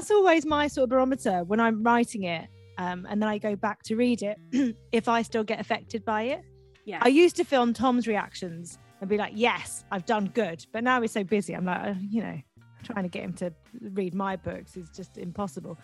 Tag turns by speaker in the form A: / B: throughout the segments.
A: that's always my sort of barometer when I'm writing it. Um, and then I go back to read it if I still get affected by it.
B: Yeah.
A: I used to film Tom's reactions and be like, yes, I've done good. But now he's so busy. I'm like, uh, you know, trying to get him to read my books is just impossible.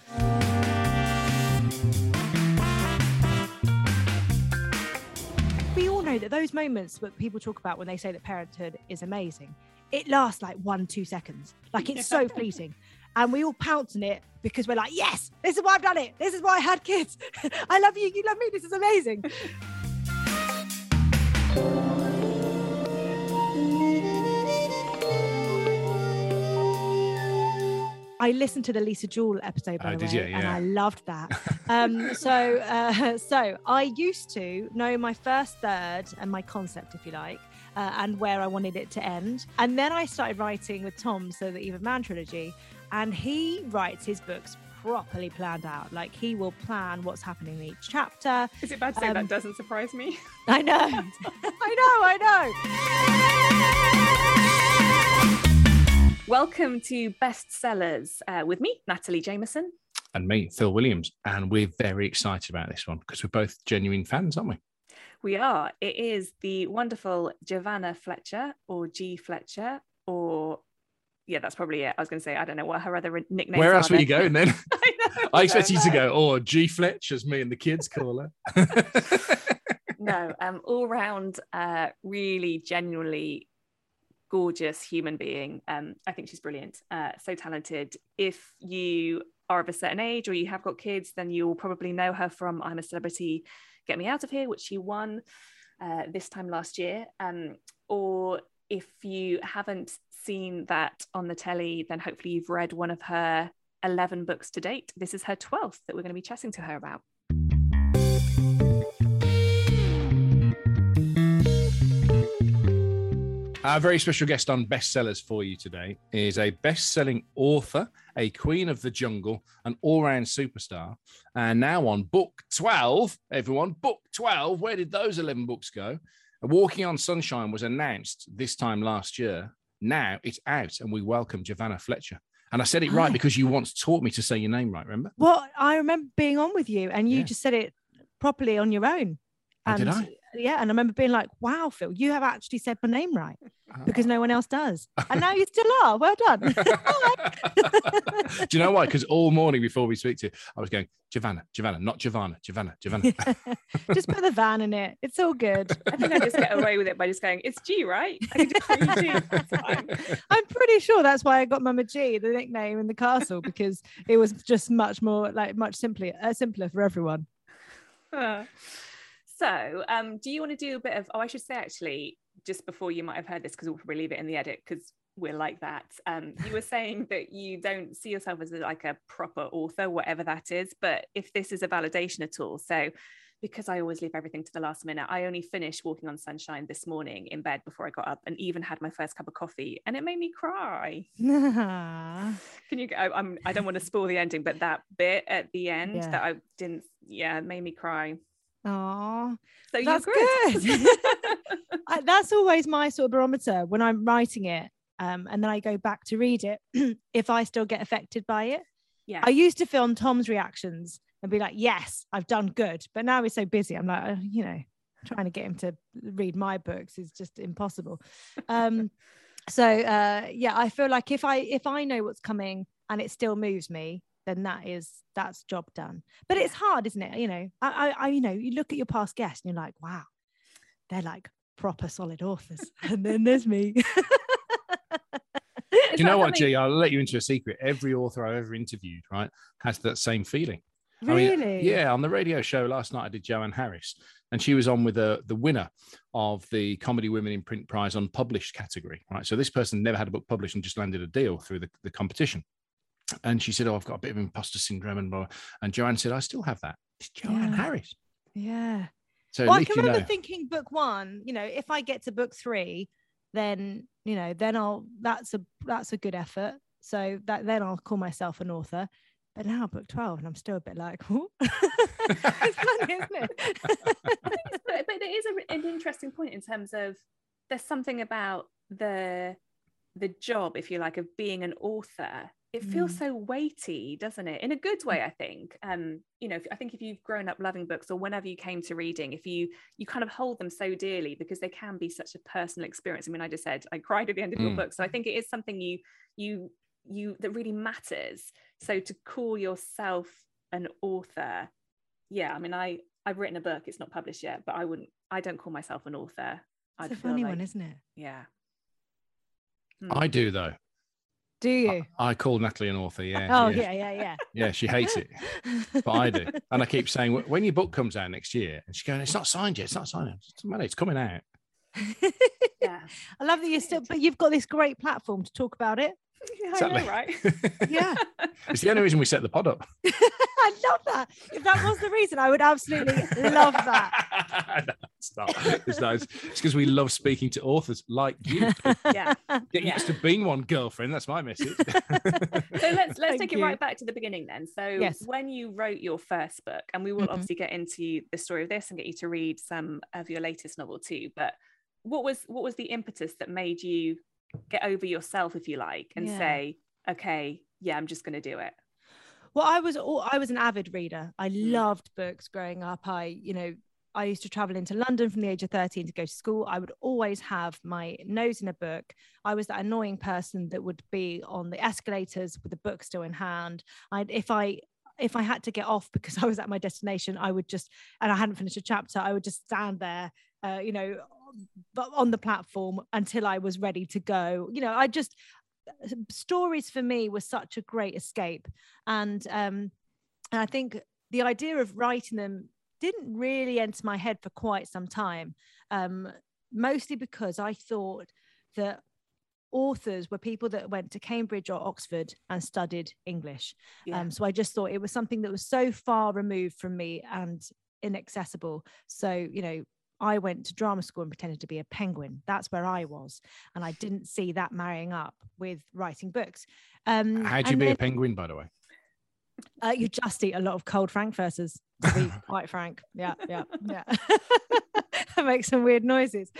A: We all know that those moments that people talk about when they say that parenthood is amazing, it lasts like one, two seconds. Like it's so fleeting. And we all pounce on it because we're like, yes, this is why I've done it. This is why I had kids. I love you. You love me. This is amazing. I listened to the Lisa Jewell episode by
C: Oh,
A: the
C: did
A: way,
C: you?
A: and I loved that. um, so, uh, so I used to know my first third and my concept, if you like, uh, and where I wanted it to end. And then I started writing with Tom, so the Eve of Man trilogy, and he writes his books properly planned out. Like he will plan what's happening in each chapter.
B: Is it bad to say
A: Um,
B: that doesn't surprise me?
A: I know, I know, I know.
B: Welcome to Bestsellers uh, with me, Natalie Jameson.
C: and me, Phil Williams. And we're very excited about this one because we're both genuine fans, aren't we?
B: We are. It is the wonderful Giovanna Fletcher or G Fletcher or yeah, that's probably it. I was going to say I don't know what her other nickname.
C: Where else were you going then?
B: I, know,
C: I expect you to go, oh, G Fletch, as me and the kids call her.
B: no, um, all round, uh, really genuinely gorgeous human being. Um, I think she's brilliant, uh, so talented. If you are of a certain age or you have got kids, then you'll probably know her from I'm a Celebrity, Get Me Out of Here, which she won uh, this time last year. Um, or if you haven't seen that on the telly, then hopefully you've read one of her 11 books to date. This is her 12th that we're going to be chatting to her about.
C: Our very special guest on bestsellers for you today is a best selling author, a queen of the jungle, an all round superstar, and now on book 12. Everyone, book 12. Where did those 11 books go? Walking on Sunshine was announced this time last year. Now it's out, and we welcome Giovanna Fletcher. And I said it right
A: oh.
C: because you once taught me to say your name right, remember?
A: Well, I remember being on with you, and you
C: Yeah.
A: just said it properly on your own.
C: Oh,
A: And
C: did I?
A: Yeah, and I remember being like, "Wow, Phil, you have actually said my name right because no one else does." And now you still are. Well done.
C: Do you know why? Because all morning before we speak to you, I was going, Giovanna, Giovanna, not Giovanna, Giovanna, Giovanna.
A: just put the van in it. It's all good.
B: I think I just get away with it by just going, it's G, right? I can just call you G. It's fine.
A: I'm pretty sure that's why I got Mama G, the nickname in the castle, because it was just much more like much simpler, uh, simpler for everyone.
B: Uh, so, um, do you want to do a bit of? Oh, I should say actually, just before you might have heard this, because we'll probably leave it in the edit because we're like that. Um, you were saying that you don't see yourself as like a proper author, whatever that is. But if this is a validation at all, so because I always leave everything to the last minute, I only finished Walking on Sunshine this morning in bed before I got up, and even had my first cup of coffee, and it made me cry. Can you? I, I'm. I don't want to spoil the ending, but that bit at the end
A: Yeah.
B: that I didn't. Yeah, made me cry.
A: Aw,
B: So
A: That's
B: good.
A: I, that's always my sort of barometer when I'm writing it, um, and then I go back to read it if I still get affected by it.
B: yeah.
A: I used to film Tom's reactions and be like, "Yes, I've done good," but now he's so busy. I'm like, uh, you know, trying to get him to read my books is just impossible. Um, so uh, yeah, I feel like if I if I know what's coming and it still moves me, then that is that's job done. But it's hard, isn't it? You know, I, I, I you know, you look at your past guests and you're like, wow, they're like proper solid authors, and then there's me.
C: Do you know what, G? I'll let you into a secret. Every author I've ever interviewed, right, has that same feeling. I mean,
A: really?
C: yeah, on the radio show last night, I did Joanne Harris, and she was on with the the winner of the Comedy Women in Print Prize on published category, right? So this person never had a book published and just landed a deal through the, the competition. And she said, "Oh, I've got a bit of imposter syndrome," and blah. blah. and Joanne said, "I still have that." It's Joanne
A: Yeah.
C: Harris.
A: Yeah.
C: So
A: well, I
C: least
A: can
C: you
A: remember
C: know.
A: thinking book one, you know, if I get to book three, then you know, then I'll that's a that's a good effort. So that then I'll call myself an author. But now book 12 and I'm still a bit like, "Ooh." it's funny, isn't it?
B: but, but it is a, an interesting point in terms of there's something about the the job, if you like, of being an author. It feels
A: Mm.
B: so weighty doesn't it in a good way i think um you know if- i think if you've grown up loving books or whenever you came to reading if you you kind of hold them so dearly because they can be such a personal experience i mean i just said i cried at the end of your
C: Mm.
B: book so i think it is something you you you that really matters so to call yourself an author yeah i mean i i've written a book it's not published yet but i wouldn't i don't call myself an author
A: It's
B: I'd
A: a funny
B: like-
A: one, isn't it?
B: yeah
C: I
B: Mm.
C: do though.
A: Do you?
C: I call Natalie an author. Yeah.
A: oh
C: yeah.
A: yeah, yeah,
C: Yeah, she hates it, but I do. And I keep saying, when your book comes out next year, and she's going, it's not signed yet. It's not signed. It doesn't matter. It's coming out.
B: yeah
A: I love that you still, but you've got this great platform to talk about it.
B: Yeah, I
C: Exactly.
B: know, right?
A: Yeah.
C: it's the only reason we set the pod up.
A: I love that. If that was the reason, I would absolutely love that.
C: no, it's not. It's not. It's because we love speaking to authors like you.
B: yeah.
C: Get
B: Yeah.
C: used to being one, girlfriend. That's my message.
B: So let's let's
A: Thank
B: take
A: you.
B: it right back to the beginning then. So
A: Yes.
B: when you wrote your first book, and we will
A: Mhm.
B: obviously get into the story of this and get you to read some of your latest novel too. But what was what was the impetus that made you get over yourself, if you like, and
A: Yeah.
B: say, okay, yeah, I'm just going to do it.
A: Well, I was al- I was an avid reader. I
B: Mm.
A: loved books growing up. I, you know, I used to travel into London from the age of 13 to go to school. I would always have my nose in a book. I was that annoying person that would be on the escalators with the book still in hand. I if I if I had to get off because I was at my destination, I would just and I hadn't finished a chapter, I would just stand there, uh, you know, but on the platform until I was ready to go. You know, I just stories for me were such a great escape and um and i think the idea of writing them didn't really enter my head for quite some time um mostly because i thought that authors were people that went to cambridge or oxford and studied english
B: Yeah.
A: um, so I just thought it was something that was so far removed from me and inaccessible. So, you know, I went to drama school and pretended to be a penguin. That's where I was. And I didn't see that marrying up with writing books. Um,
C: How'd you be
A: then,
C: a penguin, by the way?
A: uh, you just eat a lot of cold frankfurters, to be quite frank. Yeah, yeah, yeah. Make some weird noises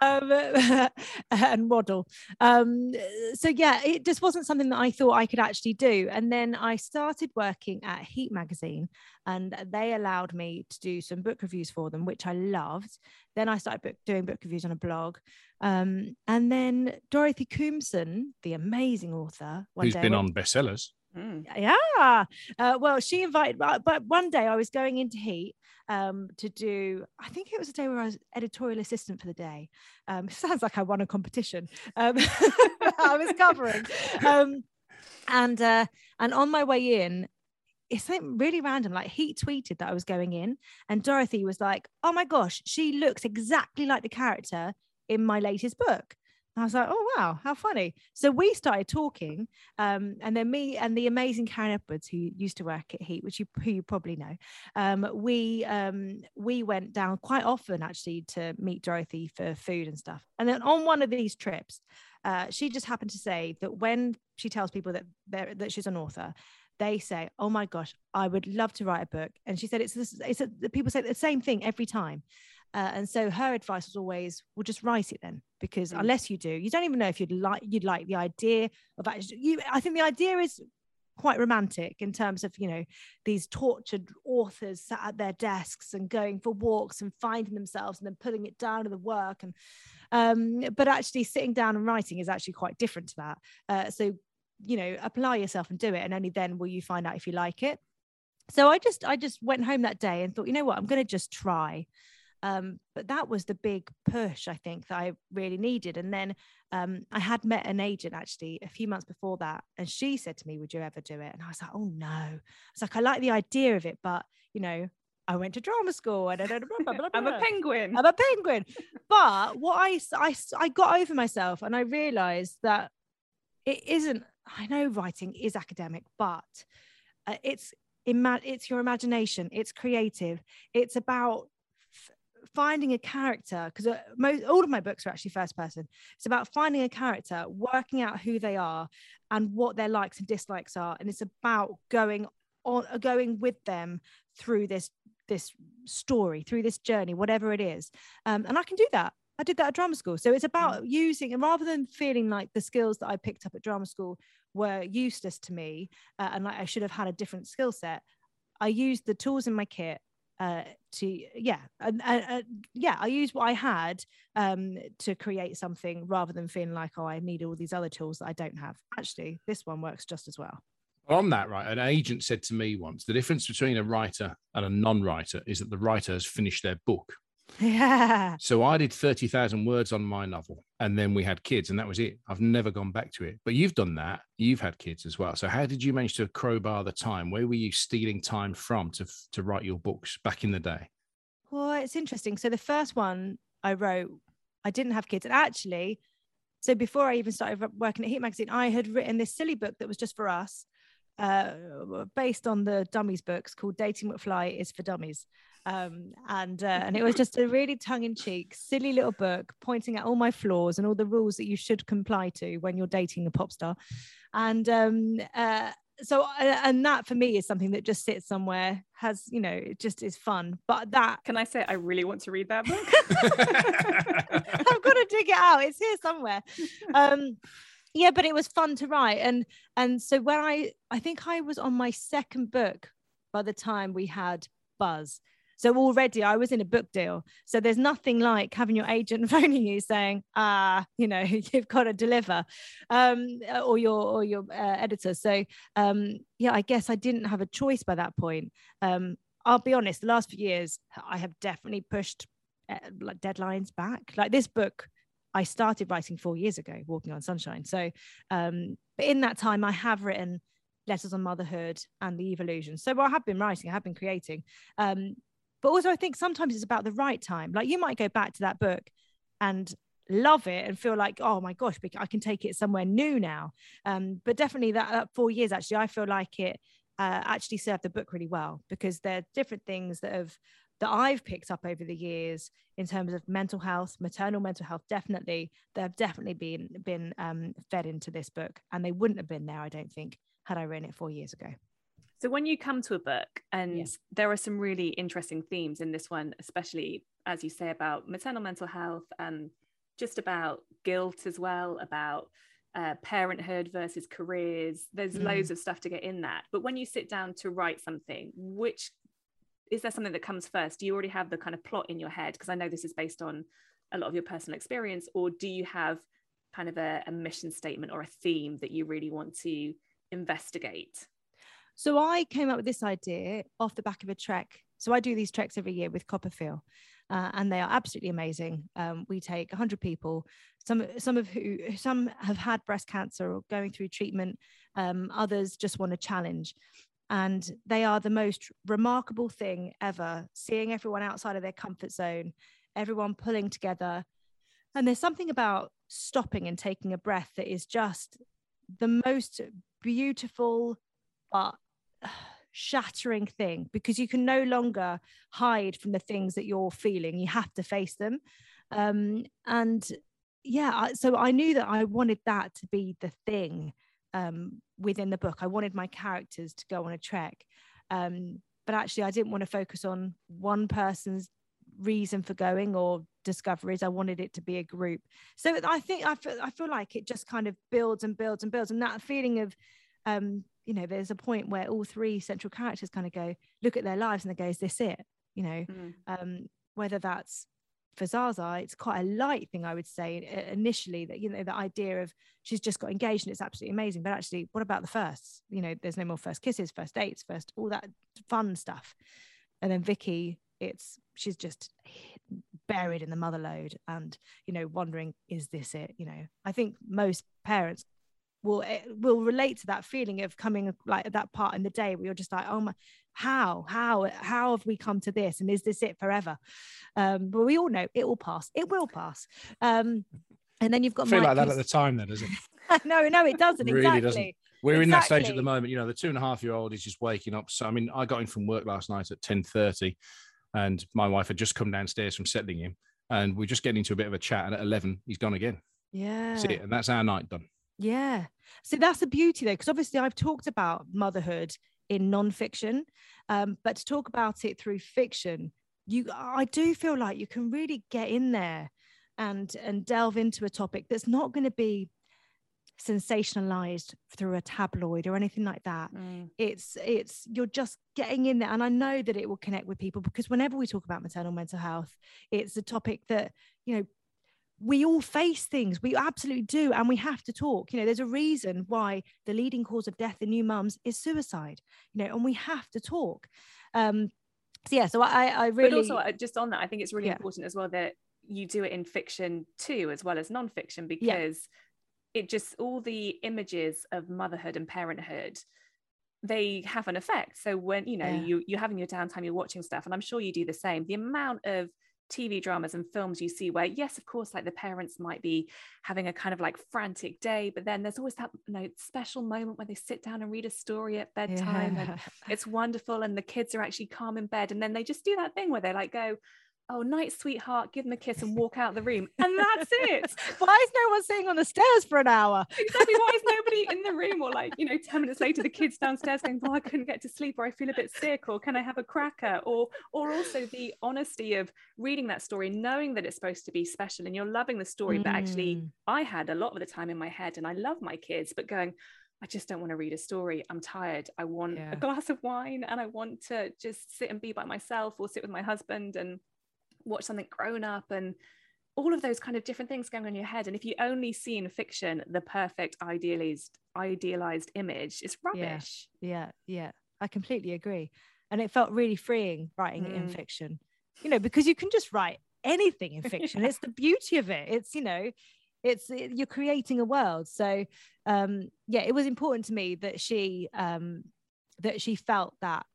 A: um, and waddle. Um, so, yeah, it just wasn't something that I thought I could actually do. And then I started working at Heat Magazine, and they allowed me to do some book reviews for them, which I loved. Then I started book, doing book reviews on a blog. Um, and then Dorothy Koomson, the amazing author, one
C: Who's
A: day
C: been
A: went-
C: on bestsellers?
B: Mm.
A: yeah uh, well she invited but, one day i was going into heat um to do i think it was a day where i was editorial assistant for the day um sounds like i won a competition um i was covering um and uh and on my way in it's something really random like he tweeted that i was going in and dorothy was like oh my gosh she looks exactly like the character in my latest book I was like, oh wow, how funny. So we started talking, um, and then me and the amazing Karen Edwards, who used to work at Heat, which you who you probably know, um, we um, we went down quite often actually to meet Dorothy for food and stuff. And then on one of these trips, uh, she just happened to say that when she tells people that that she's an author, they say, "Oh my gosh, I would love to write a book." And she said, "It's it's a, people say the same thing every time." Uh, and so her advice was always, "Well, just write it then, because
B: Mm.
A: unless you do, you don't even know if you'd like you'd like the idea of actually. You, I think the idea is quite romantic in terms of you know these tortured authors sat at their desks and going for walks and finding themselves and then putting it down to the work and um but actually sitting down and writing is actually quite different to that uh, so you know apply yourself and do it and only then will you find out if you like it so i just i just went home that day and thought you know what i'm going to just try um, but that was the big push i think that i really needed. And then um, i had met an agent actually a few months before that and she said to me would you ever do it? And i was like oh no. It's like i like the idea of it but you know i went to drama school and blah, blah, blah,
B: I'm a penguin.
A: I'm a penguin. But what I, I, I got over myself and I realized that it isn't, I know writing is academic, but uh, it's, it's your imagination, it's creative, it's about finding a character because uh, most all of my books are actually first person it's about finding a character working out who they are and what their likes and dislikes are and it's about going on uh, going with them through this this story through this journey whatever it is um, and i can do that I did that at drama school. So it's
B: Mm.
A: about using, and rather than feeling like the skills that I picked up at drama school were useless to me uh, and like I should have had a different skill set, I used the tools in my kit uh, to, yeah, and, yeah, I used what I had um, to create something rather than feeling like, oh, I need all these other tools that I don't have. Actually, this one works just as well.
C: On that, right, an agent said to me once the difference between a writer and a non writer is that the writer has finished their book.
A: Yeah.
C: So I did 30,000 words on my novel and then we had kids and that was it. I've never gone back to it. But you've done that. You've had kids as well. So how did you manage to crowbar the time? Where were you stealing time from to, to write your books back in the day?
A: Well, it's interesting. So the first one I wrote, I didn't have kids. And actually, so before I even started working at Heat Magazine, I had written this silly book that was just for us, uh, based on the Dummies books called Dating McFly is for Dummies. Um, and uh, and it was just a really tongue-in-cheek, silly little book pointing out all my flaws and all the rules that you should comply to when you're dating a pop star. And um, uh, so uh, and that for me is something that just sits somewhere, has you know, it just is fun. But that
B: Can I say I really want to read that book?
A: I've got to dig it out. It's here somewhere. Um, yeah, but it was fun to write, and and so when I I think I was on my second book by the time we had Buzz. So already I was in a book deal. So there's nothing like having your agent phoning you saying, ah, you know, you've got to deliver, um, or your or your uh, editor. So um, yeah, I guess I didn't have a choice by that point. Um, I'll be honest, the last few years I have definitely pushed uh, like deadlines back. Like this book, I started writing four years ago, Walking on Sunshine. So, um, but in that time, I have written letters on motherhood and the Eve Illusion. So I have been writing, I have been creating. Um, but also, I think sometimes it's about the right time. Like you might go back to that book and love it and feel like, oh my gosh, I can take it somewhere new now. Um, but definitely that, that four years, actually, I feel like it uh, actually served the book really well because there are different things that have that I've picked up over the years in terms of mental health, maternal mental health, definitely, that have definitely been been um, fed into this book, and they wouldn't have been there, I don't think, had I written it four years ago.
B: So when you come to a book and
A: Yeah.
B: there are some really interesting themes in this one, especially as you say about maternal mental health and just about guilt as well, about uh, parenthood versus careers. There's
A: Mm.
B: loads of stuff to get in that. But when you sit down to write something, which is there something that comes first? Do you already have the kind of plot in your head? Because I know this is based on a lot of your personal experience, or do you have kind of a, a mission statement or a theme that you really want to investigate?
A: So I came up with this idea off the back of a trek. So I do these treks every year with CoppaFeel, uh, and they are absolutely amazing. Um, we take 100 people, some some of who some have had breast cancer or going through treatment, um, others just want a challenge, and they are the most remarkable thing ever. Seeing everyone outside of their comfort zone, everyone pulling together, and there's something about stopping and taking a breath that is just the most beautiful but shattering thing because you can no longer hide from the things that you're feeling. You have to face them. Um and yeah so i knew that i wanted that to be the thing um within the book. I wanted my characters to go on a trek. Um but actually i didn't want to focus on one person's reason for going or discoveries. I wanted it to be a group. So i think i feel, I feel like it just kind of builds and builds and builds. And that feeling of um you know there's a point where all three central characters kind of go look at their lives and they go is this it you know
B: Mm.
A: um whether that's for Zaza, it's quite a light thing, I would say initially. That you know, the idea of she's just got engaged and it's absolutely amazing. But actually, what about the firsts? You know, there's no more first kisses, first dates, first all that fun stuff. And then Vicky, it's she's just buried in the mother load and you know wondering is this it you know i think most parents will eh, will relate to that feeling of coming like at that part in the day where you're just like oh my how how how have we come to this and is this it forever um but we all know it will pass it will pass um and then you've got
C: I feel
A: Mike
C: like that at the time, then, doesn't it?
A: no no it doesn't
C: Really
A: exactly
C: doesn't. We're in that stage at the moment. You know, the two and a half year old is just waking up. So I mean, I got in from work last night at ten thirty, and my wife had just come downstairs from settling him, and we're just getting into a bit of a chat. And at eleven, he's gone again.
A: yeah
C: That's it, and that's our night done.
A: Yeah. So that's the beauty though, because obviously I've talked about motherhood in non-fiction, um, but to talk about it through fiction, you I do feel like you can really get in there and and delve into a topic that's not going to be sensationalized through a tabloid or anything like that
B: Mm.
A: it's it's you're just getting in there and i know that it will connect with people because whenever we talk about maternal mental health it's a topic that you know we all face things we absolutely do and we have to talk you know there's a reason why the leading cause of death in new mums is suicide you know and we have to talk um so yeah so i i really
B: But also, uh, just on that, I think it's really
A: Yeah.
B: important as well that you do it in fiction too, as well as non-fiction, because it just all the images of motherhood and parenthood they have an effect. So when you know
A: Yeah.
B: you you're having your downtime, you're watching stuff, and I'm sure you do the same. The amount of TV dramas and films you see where yes, of course, like the parents might be having a kind of like frantic day, but then there's always that you know special moment where they sit down and read a story at bedtime and it's wonderful and the kids are actually calm in bed and then they just do that thing where they like go oh night sweetheart give them a kiss and walk out the room and that's it
A: why is no one sitting on the stairs for an hour
B: exactly why is nobody in the room or like you know 10 minutes later the kids downstairs going oh i couldn't get to sleep or i feel a bit sick or can i have a cracker or or also the honesty of reading that story knowing that it's supposed to be special and you're loving the story but actually
A: Mm.
B: i had a lot of the time in my head and i love my kids but going I just don't want to read a story. I'm tired. I want
A: Yeah.
B: a glass of wine and I want to just sit and be by myself or sit with my husband and watch something grown up and all of those kind of different things going on in your head. And if you only see in fiction the perfect idealized idealized image, it's rubbish.
A: yeah. Yeah. I completely agree. And it felt really freeing writing it in
B: Mm.
A: fiction you know because you can just write anything in fiction. It's the beauty of it. It's you know it's it- you're creating a world. So um yeah it was important to me that she um that she felt that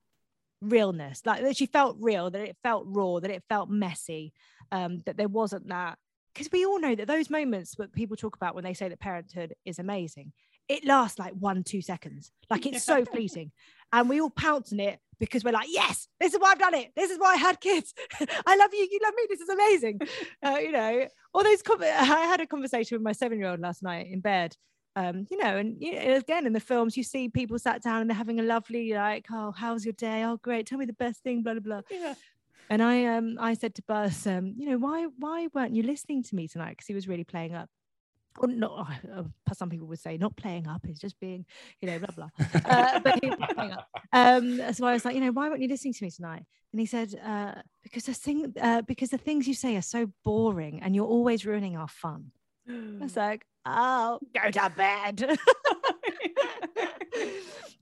A: realness like that she felt real that it felt raw that it felt messy um that there wasn't that. Because we all know that those moments that people talk about when they say that parenthood is amazing it lasts like one two seconds. Like it's so fleeting. And we all pounce on it because we're like yes this is why i've done it. This is why i had kids. I love you. You love me. This is amazing. Uh, you know all those com- i had a conversation with my seven year old last night in bed um you know and you know, again in the films you see people sat down and they're having a lovely like oh how's your day oh great tell me the best thing blah blah blah
B: Yeah.
A: and I um I said to Buzz, um, you know, why why weren't you listening to me tonight? Because he was really playing up. Or not, uh, some people would say not playing up, it's just being, you know, blah blah. Uh, but he was playing up. Um, so I was like, you know, why weren't you listening to me tonight? And he said, uh, because the thing, uh, because the things you say are so boring, and you're always ruining our fun. I was like, oh, go to bed.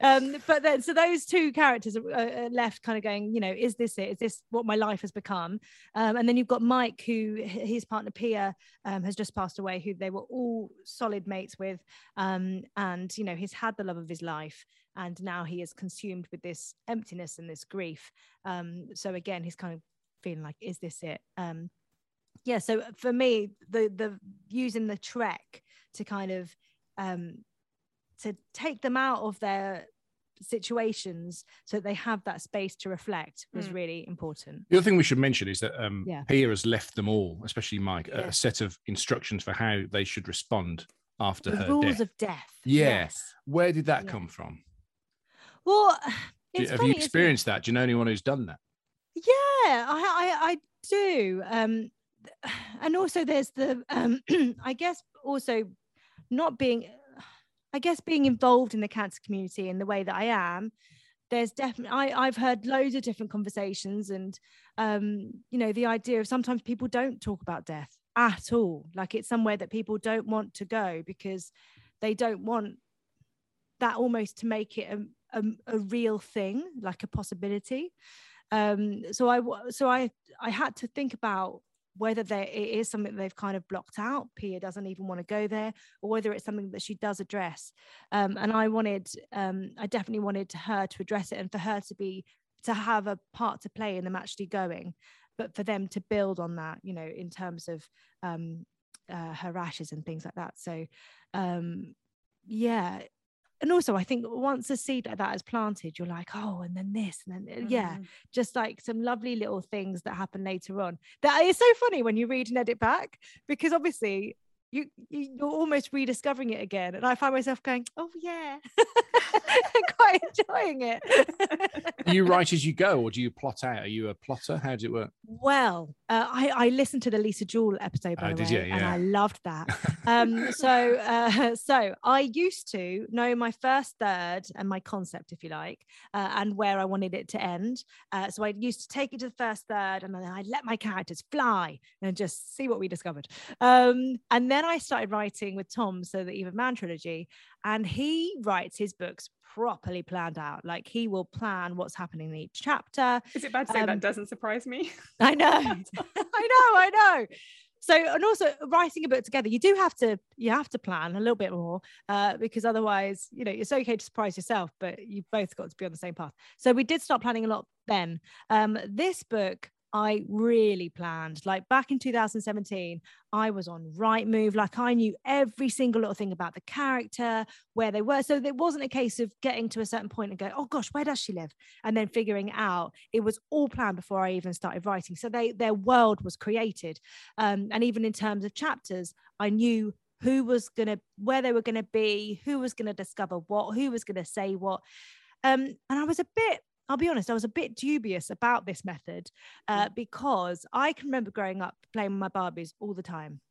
A: um but then so those two characters are, are left kind of going you know is this it? Is this what my life has become? Um and then you've got mike who his partner pia um, has just passed away who they were all solid mates with um and you know he's had the love of his life and now he is consumed with this emptiness and this grief. Um so again he's kind of feeling like is this it? Um yeah so for me the the using the trek to kind of um to take them out of their situations so that they have that space to reflect was
B: Mm.
A: really important
C: The other thing we should mention is that um,
A: Yeah.
C: Pia has left them all, especially Mike, a-
A: Yeah.
C: a set of instructions for how they should respond after
A: the
C: her
A: rules
C: death.
A: of death
C: Yeah.
A: yes
C: Where did that
A: Yeah.
C: come from?
A: well
C: Do- have
A: funny,
C: you experienced that? Do you know anyone who's done that?
A: yeah I, I i do um and also there's the um i guess also not being i guess being involved in the cancer community in the way that i am there's definitely I, i've heard loads of different conversations and um you know the idea of sometimes people don't talk about death at all. Like it's somewhere that people don't want to go because they don't want that almost to make it a, a, a real thing like a possibility. Um so i so i i had to think about whether there it is something they've kind of blocked out pia doesn't even want to go there or whether it's something that she does address. Um and i wanted um i definitely wanted her to address it and for her to be to have a part to play in them actually going but for them to build on that you know in terms of um uh, her rashes and things like that. So um yeah and also i think once a seed like that is planted you're like oh and then this and then uh, yeah
B: Mm.
A: just like some lovely little things that happen later on that is so funny when you read and edit back because obviously you, you you're almost rediscovering it again and i find myself going oh yeah. Quite enjoying it.
C: You write as you go or do you plot out? Are you a plotter? How does it work?
A: Well uh, I, I listened to the lisa jewell episode by
C: Oh,
A: the
C: did
A: way
C: you?
A: and
C: Yeah.
A: i loved that. Um so uh so i used to know my first third and my concept if you like uh, and where i wanted it to end. Uh, so i used to take it to the first third and then i let my characters fly and just see what we discovered. Um and then i started writing with tom so the Eve of Man trilogy and he writes his books properly planned out like he will plan what's happening in each chapter
B: Is it bad to say
A: Um,
B: that doesn't surprise me?
A: I know, I know, I know. So, and also writing a book together, you do have to, you have to plan a little bit more uh, because otherwise, you know, it's okay to surprise yourself, but you've both got to be on the same path. So we did start planning a lot then. Um, this book, I really planned. Like back in 2017, I was on Rightmove. Like I knew every single little thing about the character, where they were. So it wasn't a case of getting to a certain point and go, oh gosh, where does she live? And then figuring out. It was all planned before I even started writing. So they their world was created. Um, and even in terms of chapters, I knew who was gonna where they were gonna be, who was gonna discover what, who was gonna say what. Um, and I was a bit I'll be honest, I was a bit dubious about this method uh, because I can remember growing up playing with my Barbies all the time.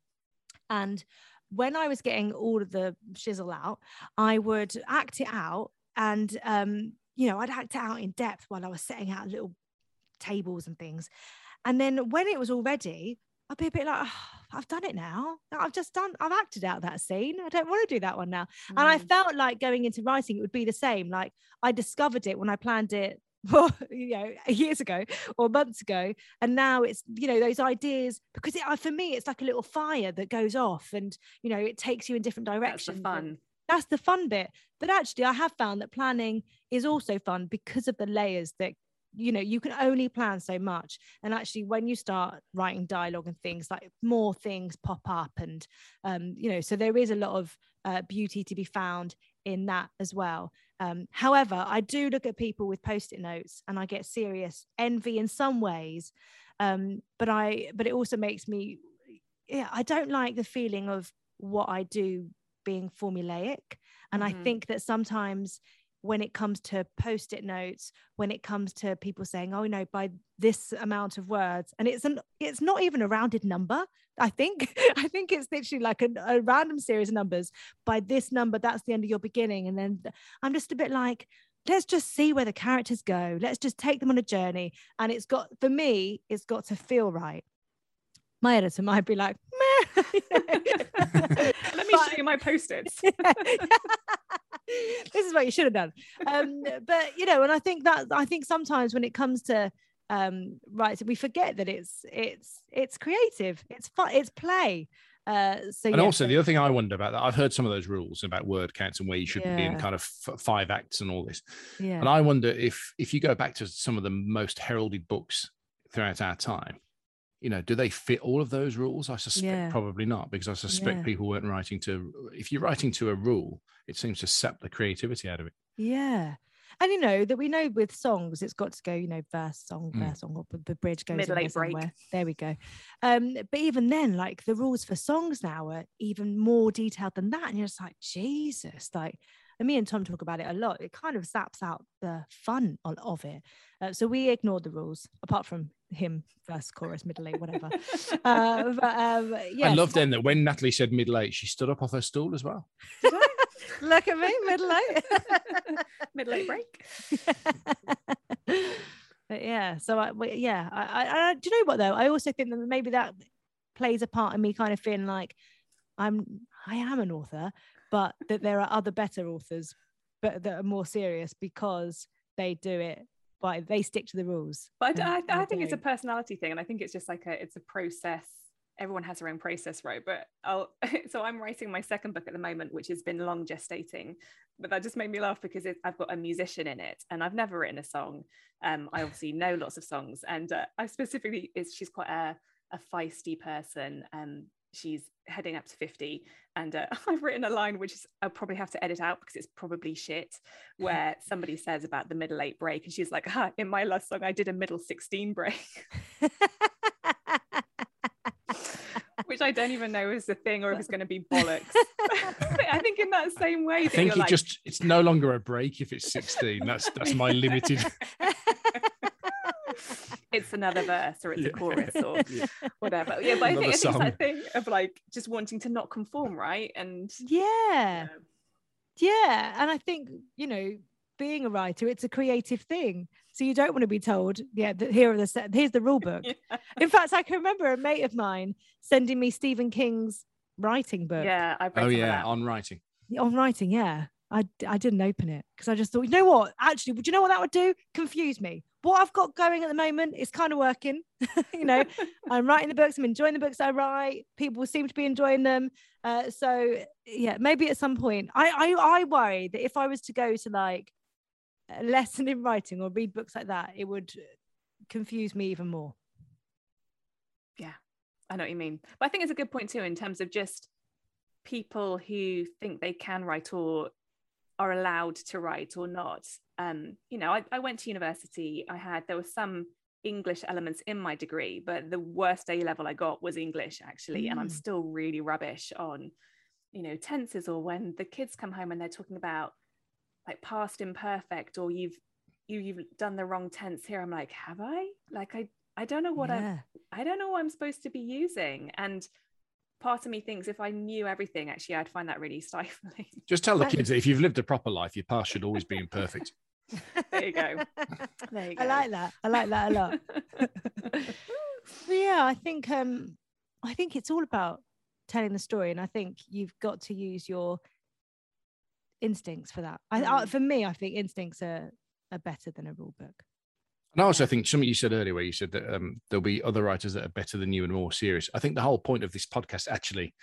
A: And when I was getting all of the shizzle out, I would act it out and, um, you know, I'd act it out in depth while I was setting out little tables and things. And then when it was all ready, I'd be a bit like, oh, I've done it now. I've just done, I've acted out that scene. I don't want to do that one now. And I
B: Mm.
A: felt like going into writing, it would be the same. Like I discovered it when I planned it, well, you know, years ago or months ago, and now it's you know those ideas because it, for me it's like a little fire that goes off, and you know it takes you in different
B: That's
A: directions.
B: the fun.
A: That's the fun bit. But actually, I have found that planning is also fun because of the layers that you know you can only plan so much and actually when you start writing dialogue and things like more things pop up and um you know so there is a lot of uh, beauty to be found in that as well um however i do look at people with post-it notes and i get serious envy in some ways um but i but it also makes me yeah i don't like the feeling of what i do being formulaic and i
B: Mhm.
A: think that sometimes when it comes to post-it notes when it comes to people saying oh no by this amount of words and it's an it's not even a rounded number i think. I think it's literally like a, a random series of numbers. By this number that's the end of your beginning. And then i'm just a bit like let's just see where the characters go. Let's just take them on a journey. And it's got for me it's got to feel right. My editor might be like Meh.
B: Let me show you my post-its.
A: this is what you should have done. Um but you know and i think that i think sometimes when it comes to um right we forget that it's it's it's creative. It's fun it's play. Uh so
C: And
A: yeah,
C: also,
A: so-
C: the other thing I wonder about that, I've heard some of those rules about word counts and where you should be in kind of f- five acts and all this.
A: yeah.
C: And I wonder if if you go back to some of the most heralded books throughout our time, you know, do they fit all of those rules? I suspect
A: Yeah.
C: probably not, because I suspect
A: Yeah.
C: people weren't writing to. If you're writing to a rule, it seems to sap the creativity out of it.
A: yeah and you know that we know with songs it's got to go you know verse song
C: Mm.
A: verse song or the- the bridge goes
B: Middle
A: there
B: eight break.
A: somewhere. there we go um but even then like the rules for songs now are even more detailed than that and you're just like jesus like and me and tom talk about it a lot it kind of saps out the fun of, of it. Uh, so we ignored the rules apart from him verse chorus middle eight whatever. Uh, but um yeah
C: I love then that when Natalie said middle eight, she stood up off her stool as well.
A: look at me middle eight.
B: Middle-eight break.
A: but yeah so I yeah I, I, I do you know what though? I also think that maybe that plays a part in me kind of feeling like I'm I am an author but that there are other better authors but that are more serious because they do it by they stick to the rules
B: But I, I, I think it's a personality thing, and I think it's just like a it's a process. Everyone has their own process, right? But I'll so I'm writing my second book at the moment, which has been long gestating. But that just made me laugh because it, I've got a musician in it, and I've never written a song. Um, I obviously know lots of songs, and uh, I specifically is she's quite a a feisty person. Um, she's heading up to 50 and uh, i've written a line which is i'll probably have to edit out because it's probably shit where somebody says about the middle eight break and she's like ah, in my last song i did a middle 16 break which I don't even know is a thing or if it's going to be bollocks. I think in that same way,
C: I think it
B: like,
C: just it's no longer a break if it's 16. That's that's my limited.
B: It's another verse or it's
C: Yeah.
B: a chorus or
C: Yeah.
B: whatever. Yeah, but I think,
C: Another
B: I think it's that thing of like just wanting to not conform, right? And
A: yeah yeah and i think you know being a writer it's a creative thing so you don't want to be told yeah that here are the set here's the rule book
B: yeah,
A: in fact i can remember a mate of mine sending me stephen king's writing book
B: yeah, I've
C: Oh yeah,
B: that.
C: on writing.
A: on writing yeah I, I didn't open it because I just thought, you know what? Actually, would you know what that would do? Confuse me. What I've got going at the moment is kind of working. you know, I'm writing the books, I'm enjoying the books I write. People seem to be enjoying them. Uh, so yeah, maybe at some point, I, I I worry that if I was to go to like a lesson in writing or read books like that, it would confuse me even more.
B: Yeah, I know what you mean. But I think it's a good point too in terms of just people who think they can write or are allowed to write or not. Um, you know, I, I went to university, I had there were some English elements in my degree, but the worst A level I got was English actually. And I'm
A: Mm.
B: still really rubbish on, you know, tenses or when the kids come home and they're talking about like past imperfect or you've you, you've done the wrong tense here. I'm like, have I? Like I I don't know what I've
A: yeah.
B: I don't know what I'm supposed to be using. And part of me thinks if I knew everything, actually, I'd find that really stifling.
C: Just tell the kids that if you've lived a proper life, your past should always be imperfect.
B: There you go. There you go.
A: I like that. I like that a lot. But yeah, I think um I think it's all about telling the story, and I think you've got to use your instincts for that. I, I
B: Mm.
A: for me, I think instincts are are better than a rule book.
C: And I also think something you said earlier, where you said that um, there'll be other writers that are better than you and more serious. I think the whole point of this podcast, actually,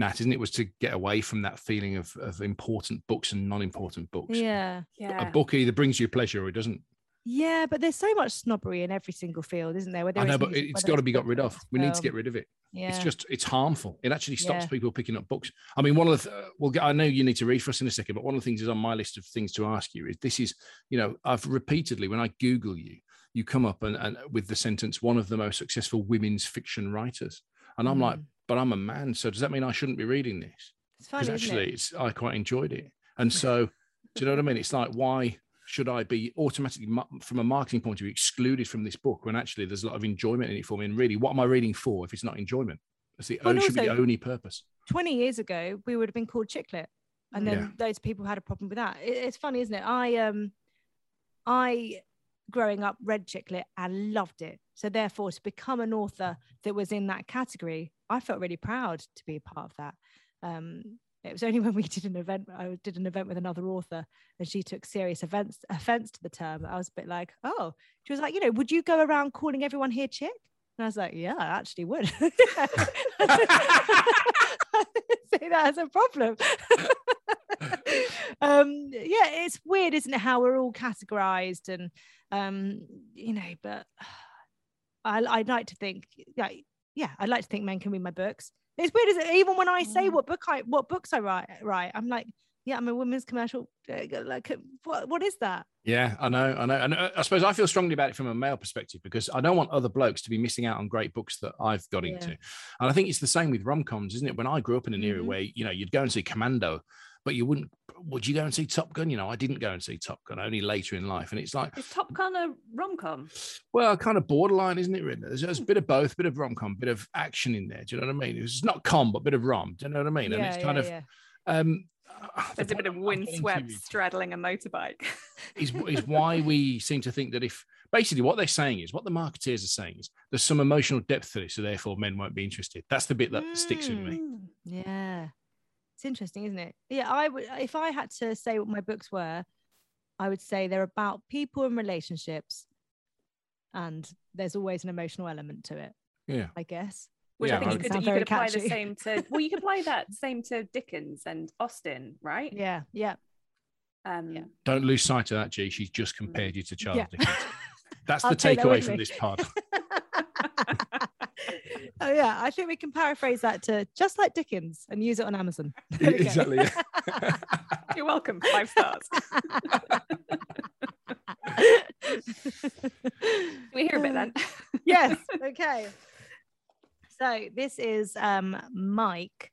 C: Nat, isn't it, was to get away from that feeling of, of important books and non-important books.
A: Yeah,
B: Yeah.
C: A book either brings you pleasure or it doesn't.
A: yeah, but there's so much snobbery in every single field, isn't there? Whether
C: I know, but
A: music,
C: it's got to be got rid of. We need to get rid of it.
A: Yeah,
C: It's just it's harmful. It actually stops
A: Yeah.
C: people picking up books. I mean, one of the th- well, I know you need to read for us in a second, but one of the things is on my list of things to ask you is this is you know I've repeatedly when I Google you, you come up and, and with the sentence one of the most successful women's fiction writers, and I'm like,
A: Mm.
C: But I'm a man, so does that mean I shouldn't be reading this?
A: it's funny,
C: actually,
A: it?
C: it's I quite enjoyed it, and so do you know what I mean? It's like why should I be automatically, from a marketing point of view, excluded from this book when actually there's a lot of enjoyment in it for me? And really, what am I reading for if it's not enjoyment? That's the
A: Well,
C: only, should be the only purpose.
A: 20 years ago we would have been called chick lit and then
C: Yeah.
A: those people had a problem with that it, it's funny isn't it i um i growing up read chick lit and loved it so therefore to become an author that was in that category i felt really proud to be a part of that um it was only when we did an event i did an event with another author and she took serious offense offense to the term i was a bit like oh she was like you know would you go around calling everyone here chick and I was like, yeah, I actually would. Say that as a problem. um, yeah, it's weird, isn't it? How we're all categorized and, um, you know, but I, I'd like to think, yeah, yeah, I'd like to think men can read my books. It's weird, isn't it? Even when I say what book I, what books I write, right? I'm like, yeah, I'm a women's commercial. uh, Like, uh, what, what is that?
C: Yeah, I know, I know, and uh, I suppose I feel strongly about it from a male perspective because I don't want other blokes to be missing out on great books that I've got
A: Yeah.
C: into, and I think it's the same with rom coms, isn't it? When I grew up in an era
A: Mhm.
C: where you know you'd go and see Commando, but you wouldn't. Would you go and see Top Gun? You know, I didn't go and see Top Gun only later in life, and it's like,
B: Is Top Gun a rom com?
C: well, kind of borderline, isn't it? Really, there's, there's a bit of both, bit of rom com, bit of action in there. Do you know what I mean? It's not com, but a bit of rom. Do you know what I mean? and
A: yeah,
C: it's kind
A: yeah,
C: of
A: yeah.
C: um. the
B: There's a bit of
C: I'm- I'm getting to
B: windswept straddling a motorbike.
C: is, is why we seem to think that if basically what they're saying is what the marketeers are saying is there's some emotional depth to this, so therefore men won't be interested. That's the bit that sticks with me.
B: Mm.
A: Yeah. It's interesting, isn't it? Yeah, I would if I had to say what my books were, I would say they're about people and relationships and there's always an emotional element to it,
C: Yeah.
A: I guess.
B: Which
C: Yeah,
B: I think
C: I
B: you could, you could apply the same to well, you could apply that same to Dickens and Austen, right?
A: Yeah, yeah.
B: Um,
A: Yeah.
C: Don't lose sight of that, G. She's just compared you to Charles
A: Yeah.
C: Dickens. That's the
A: take that
C: takeaway from this pod.
A: oh yeah, I think we can paraphrase that to just like Dickens and use it on Amazon. There
C: exactly. Yeah.
B: You're welcome. Five stars. Can we hear a bit then?
A: yes. Okay. So this is um, Mike.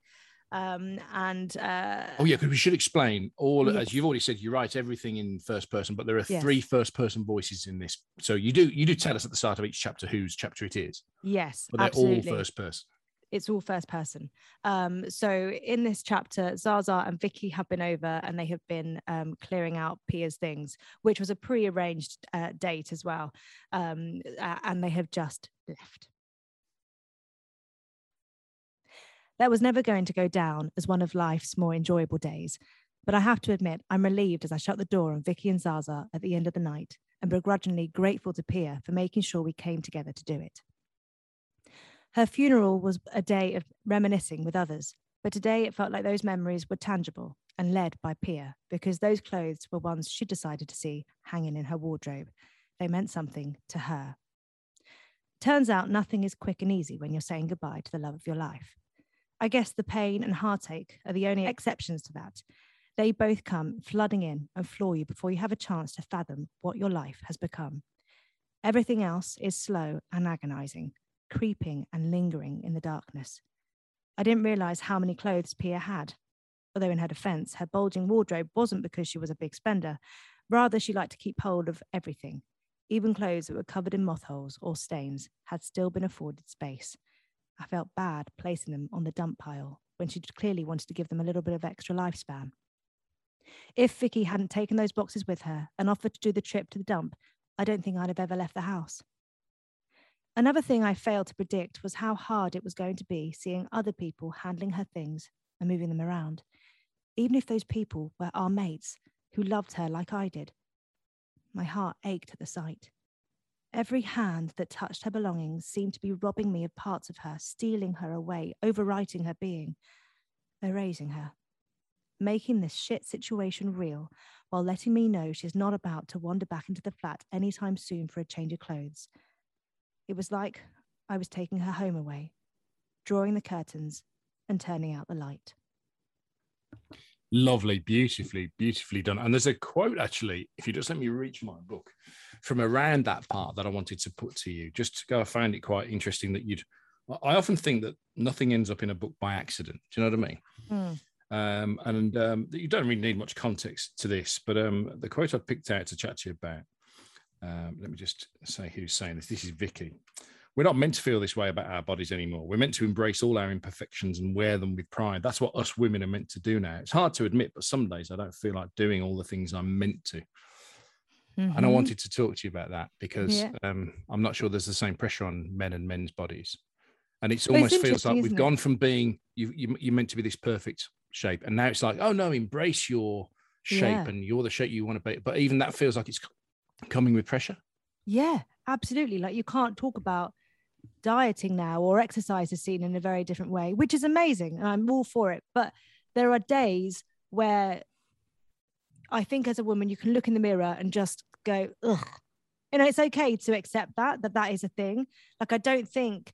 A: Um, and uh,
C: Oh yeah, because we should explain all
A: Yes.
C: as you've already said. You write everything in first person, but there are
A: Yes.
C: three first person voices in this. So you do you do tell us at the start of each chapter whose chapter it is,
A: yes,
C: but they're
A: absolutely.
C: all first person.
A: it's all first person. Um, so in this chapter, Zaza and Vicky have been over and they have been um, clearing out Pia's things, which was a pre-arranged uh, date as well. Um, and they have just left. That was never going to go down as one of life's more enjoyable days. But I have to admit, I'm relieved as I shut the door on Vicky and Zaza at the end of the night and begrudgingly grateful to Pia for making sure we came together to do it. Her funeral was a day of reminiscing with others, but today it felt like those memories were tangible and led by Pia because those clothes were ones she decided to see hanging in her wardrobe. They meant something to her. Turns out nothing is quick and easy when you're saying goodbye to the love of your life. I guess the pain and heartache are the only exceptions to that. They both come flooding in and floor you before you have a chance to fathom what your life has become. Everything else is slow and agonizing, creeping and lingering in the darkness. I didn't realize how many clothes Pia had. Although, in her defense, her bulging wardrobe wasn't because she was a big spender. Rather, she liked to keep hold of everything. Even clothes that were covered in moth holes or stains had still been afforded space. I felt bad placing them on the dump pile when she clearly wanted to give them a little bit of extra lifespan. If Vicky hadn't taken those boxes with her and offered to do the trip to the dump, I don't think I'd have ever left the house. Another thing I failed to predict was how hard it was going to be seeing other people handling her things and moving them around, even if those people were our mates who loved her like I did. My heart ached at the sight. Every hand that touched her belongings seemed to be robbing me of parts of her, stealing her away, overwriting her being, erasing her, making this shit situation real while letting me know she's not about to wander back into the flat anytime soon for a change of clothes. It was like I was taking her home away, drawing the curtains and turning out the light.
C: Lovely, beautifully, beautifully done. And there's a quote actually, if you just let me reach my book from around that part that I wanted to put to you, just to go, I found it quite interesting that you'd. I often think that nothing ends up in a book by accident. Do you know what I mean?
A: Mm.
C: Um, and um, you don't really need much context to this, but um, the quote I picked out to chat to you about. Um, let me just say who's saying this. This is Vicky. We're not meant to feel this way about our bodies anymore. We're meant to embrace all our imperfections and wear them with pride. That's what us women are meant to do now. It's hard to admit, but some days I don't feel like doing all the things I'm meant to. And I
A: Mhm.
C: wanted to talk to you about that because
A: Yeah.
C: um, I'm not sure there's the same pressure on men and men's bodies. And it's almost feels like we've
A: it?
C: gone from being you, you you're meant to be this perfect shape, and now it's like, oh no, embrace your shape
A: Yeah.
C: and you're the shape you want to be. But even that feels like it's coming with pressure.
A: Yeah, absolutely. Like you can't talk about dieting now or exercise is seen in a very different way, which is amazing. And I'm all for it. But there are days where I think as a woman, you can look in the mirror and just go, ugh. You know, it's okay to accept that, that that is a thing. Like, I don't think,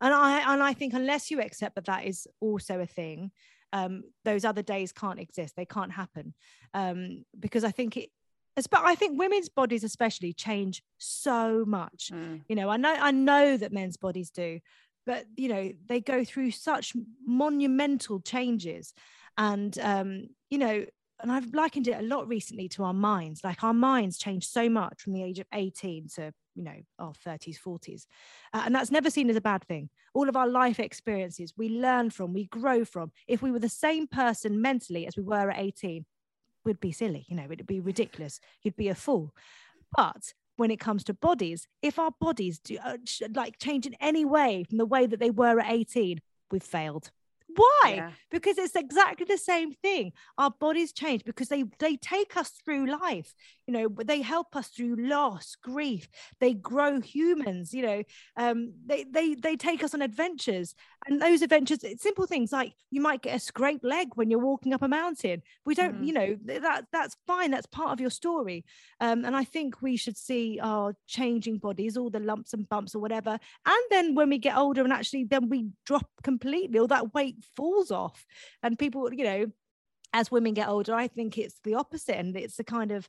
A: and I, and I think unless you accept that that is also a thing, um, those other days can't exist. They can't happen. Um, because I think it, but I think women's bodies especially change so much.
B: Mm.
A: You know, I know I know that men's bodies do, but you know, they go through such monumental changes. And um, you know, and I've likened it a lot recently to our minds. Like our minds change so much from the age of 18 to, you know, our 30s, 40s. Uh, and that's never seen as a bad thing. All of our life experiences we learn from, we grow from. If we were the same person mentally as we were at 18, we'd be silly, you know, it'd be ridiculous. You'd be a fool. But when it comes to bodies, if our bodies do uh, like change in any way from the way that they were at 18, we've failed. Why?
B: Yeah.
A: Because it's exactly the same thing. Our bodies change because they they take us through life. You know, they help us through loss, grief. They grow humans. You know, um, they they they take us on adventures, and those adventures, it's simple things like you might get a scraped leg when you're walking up a mountain. We don't,
B: Mhm.
A: you know, that that's fine. That's part of your story. Um, and I think we should see our changing bodies, all the lumps and bumps or whatever. And then when we get older and actually then we drop completely, all that weight falls off. And people, you know, as women get older, I think it's the opposite. And it's the kind of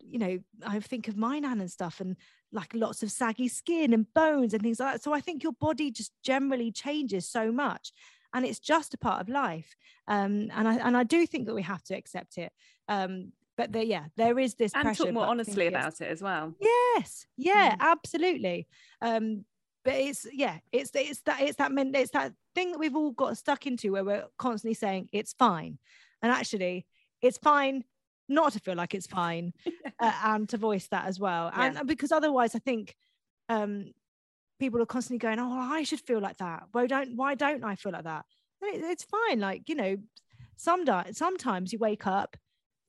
A: you know i think of my nan and stuff and like lots of saggy skin and bones and things like that so i think your body just generally changes so much and it's just a part of life um and i and i do think that we have to accept it um but there, yeah, there is this
B: and
A: pressure.
B: talk more honestly about it as well.
A: Yes, yeah, mm. absolutely. Um, but it's yeah, it's it's that it's that it's that thing that we've all got stuck into where we're constantly saying it's fine, and actually, it's fine not to feel like it's fine, uh, and to voice that as well, yeah. and because otherwise, I think um, people are constantly going, "Oh, I should feel like that. Why don't Why don't I feel like that?" it's fine. Like you know, sometimes sometimes you wake up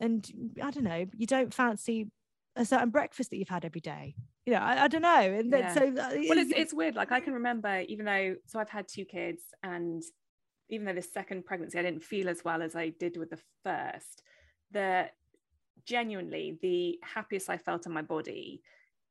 A: and I don't know, you don't fancy a certain breakfast that you've had every day. You know, I, I don't know. And yeah. so,
B: uh, well, it's, it's weird. Like I can remember, even though, so I've had two kids, and even though the second pregnancy, I didn't feel as well as I did with the first. The genuinely the happiest I felt in my body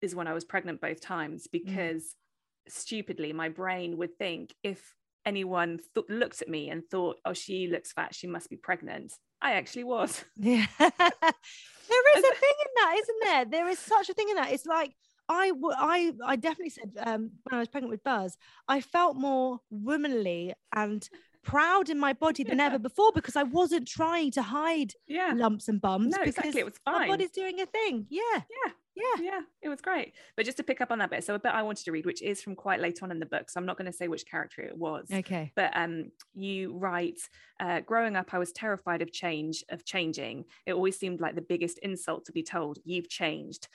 B: is when I was pregnant both times mm. because mm. stupidly my brain would think if anyone th- looked at me and thought, oh, she looks fat, she must be pregnant. I actually was.
A: Yeah. there is a thing in that, isn't there? There is such a thing in that. It's like I, I, I definitely said um, when I was pregnant with Buzz, I felt more womanly and proud in my body than yeah. ever before because I wasn't trying to hide
B: yeah.
A: lumps and bumps.
B: No,
A: because
B: exactly. It was fine.
A: My body's doing a thing. Yeah.
B: Yeah. Yeah. Yeah. It was great. But just to pick up on that bit, so a bit I wanted to read, which is from quite late on in the book. So I'm not going to say which character it was.
A: Okay.
B: But um, you write, uh, growing up, I was terrified of change, of changing. It always seemed like the biggest insult to be told, you've changed.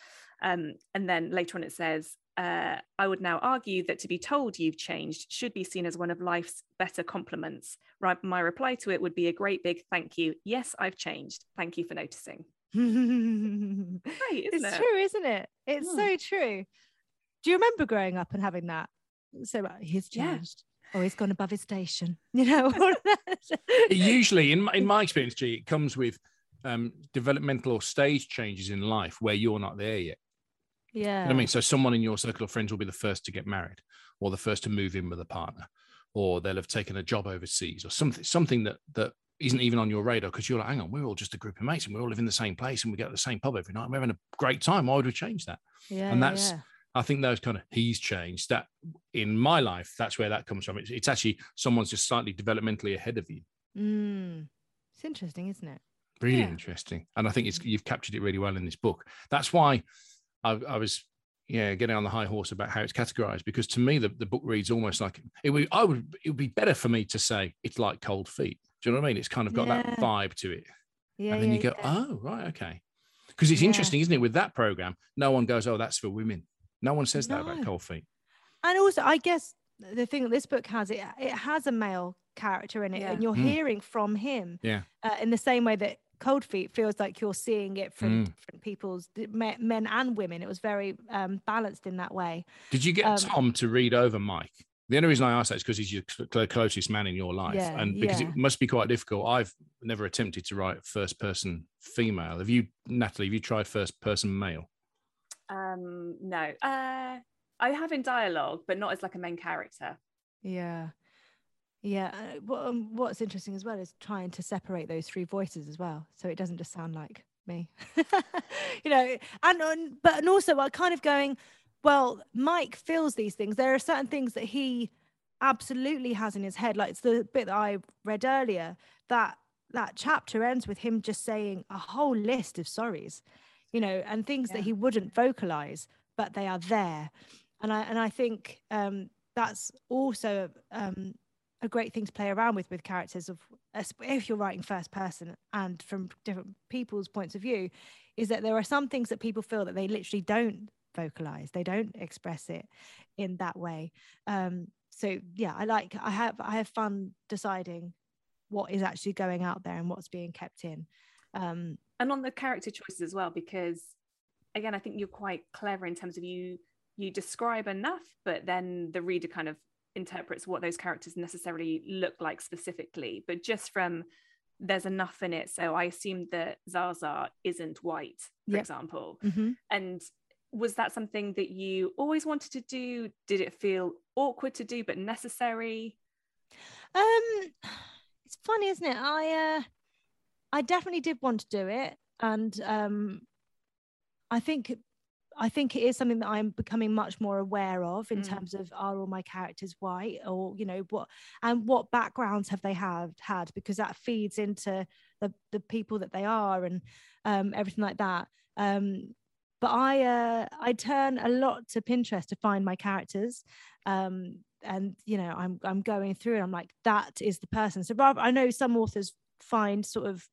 B: Um, and then later on it says, uh, I would now argue that to be told you've changed should be seen as one of life's better compliments. Right, my reply to it would be a great big thank you. Yes, I've changed. Thank you for noticing.
A: right, it's it? true, isn't it? It's so true. Do you remember growing up and having that? So uh, he's changed. Yeah. Oh, he's gone above his station. You know.
C: Usually, in my, in my experience, G, it comes with um, developmental or stage changes in life where you're not there yet.
A: Yeah.
C: You know I mean, so someone in your circle of friends will be the first to get married, or the first to move in with a partner, or they'll have taken a job overseas, or something something that that isn't even on your radar because you're like, hang on, we're all just a group of mates and we all live in the same place and we get the same pub every night. And we're having a great time. Why would we change that?
A: Yeah.
C: And that's
A: yeah.
C: I think those kind of he's changed. That in my life, that's where that comes from. It's, it's actually someone's just slightly developmentally ahead of you.
A: Mm. It's interesting, isn't it?
C: Really yeah. interesting. And I think it's you've captured it really well in this book. That's why I, I was yeah getting on the high horse about how it's categorized because to me the, the book reads almost like it would I would it would be better for me to say it's like cold feet. Do you know what I mean? It's kind of got yeah. that vibe to it.
A: Yeah,
C: and then
A: yeah,
C: you go, oh right, okay. Because it's interesting, isn't it? With that program, no one goes, oh, that's for women. No one says no. that about cold feet.
A: And also, I guess the thing that this book has, it it has a male character in it, and you're mm. hearing from him.
C: Yeah.
A: Uh, in the same way that cold feet feels like you're seeing it from mm. different people's men and women it was very um, balanced in that way
C: did you get um, tom to read over mike the only reason I ask that is because he's your closest man in your life,
A: yeah,
C: and because
A: yeah.
C: it must be quite difficult. I've never attempted to write first person female. Have you, Natalie? Have you tried first person male?
B: Um, no. Uh, I have in dialogue, but not as like a main character.
A: Yeah, yeah, uh, what, um, what's interesting as well is trying to separate those three voices as well, so it doesn't just sound like me, you know. And, and but and also, I kind of going, well, Mike feels these things. There are certain things that he absolutely has in his head, like it's the bit that I read earlier. That that chapter ends with him just saying a whole list of sorries, you know, and things yeah. that he wouldn't vocalize, but they are there. And I and I think um, that's also um, a great thing to play around with with characters of if you're writing first person and from different people's points of view is that there are some things that people feel that they literally don't vocalize they don't express it in that way. Um so yeah i like i have i have fun deciding what is actually going out there and what's being kept in. Um
B: and on the character choices as well because again i think you're quite clever in terms of you you describe enough but then the reader kind of interprets what those characters necessarily look like specifically, but just from there's enough in it. So I assumed that Zaza isn't white, for yep. example.
A: Mm-hmm.
B: And was that something that you always wanted to do? Did it feel awkward to do but necessary?
A: Um it's funny, isn't it? I uh I definitely did want to do it. And um I think I think it is something that I'm becoming much more aware of in
B: Mm.
A: terms of are all my characters white or you know what and what backgrounds have they have had because that feeds into the the people that they are and um, everything like that. Um, but I uh, I turn a lot to Pinterest to find my characters. Um, and you know I'm I'm going through and I'm like that is the person. So rather I know some authors find sort of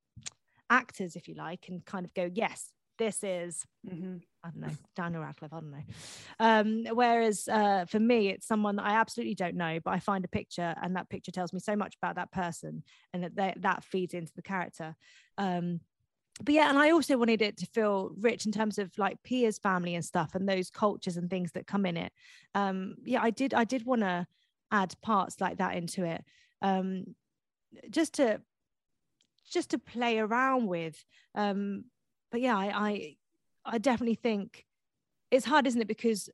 A: actors if you like and kind of go yes this is
B: Mhm.
A: I don't know, Daniel Radcliffe, I don't know. Um, whereas uh, for me, it's someone that I absolutely don't know, but I find a picture and that picture tells me so much about that person and that they, that feeds into the character. Um, but yeah, and I also wanted it to feel rich in terms of like Pia's family and stuff and those cultures and things that come in it. Um, yeah, I did, I did want to add parts like that into it. Um, just to just to play around with. Um, but yeah, I, I I definitely think it's hard, isn't it? Because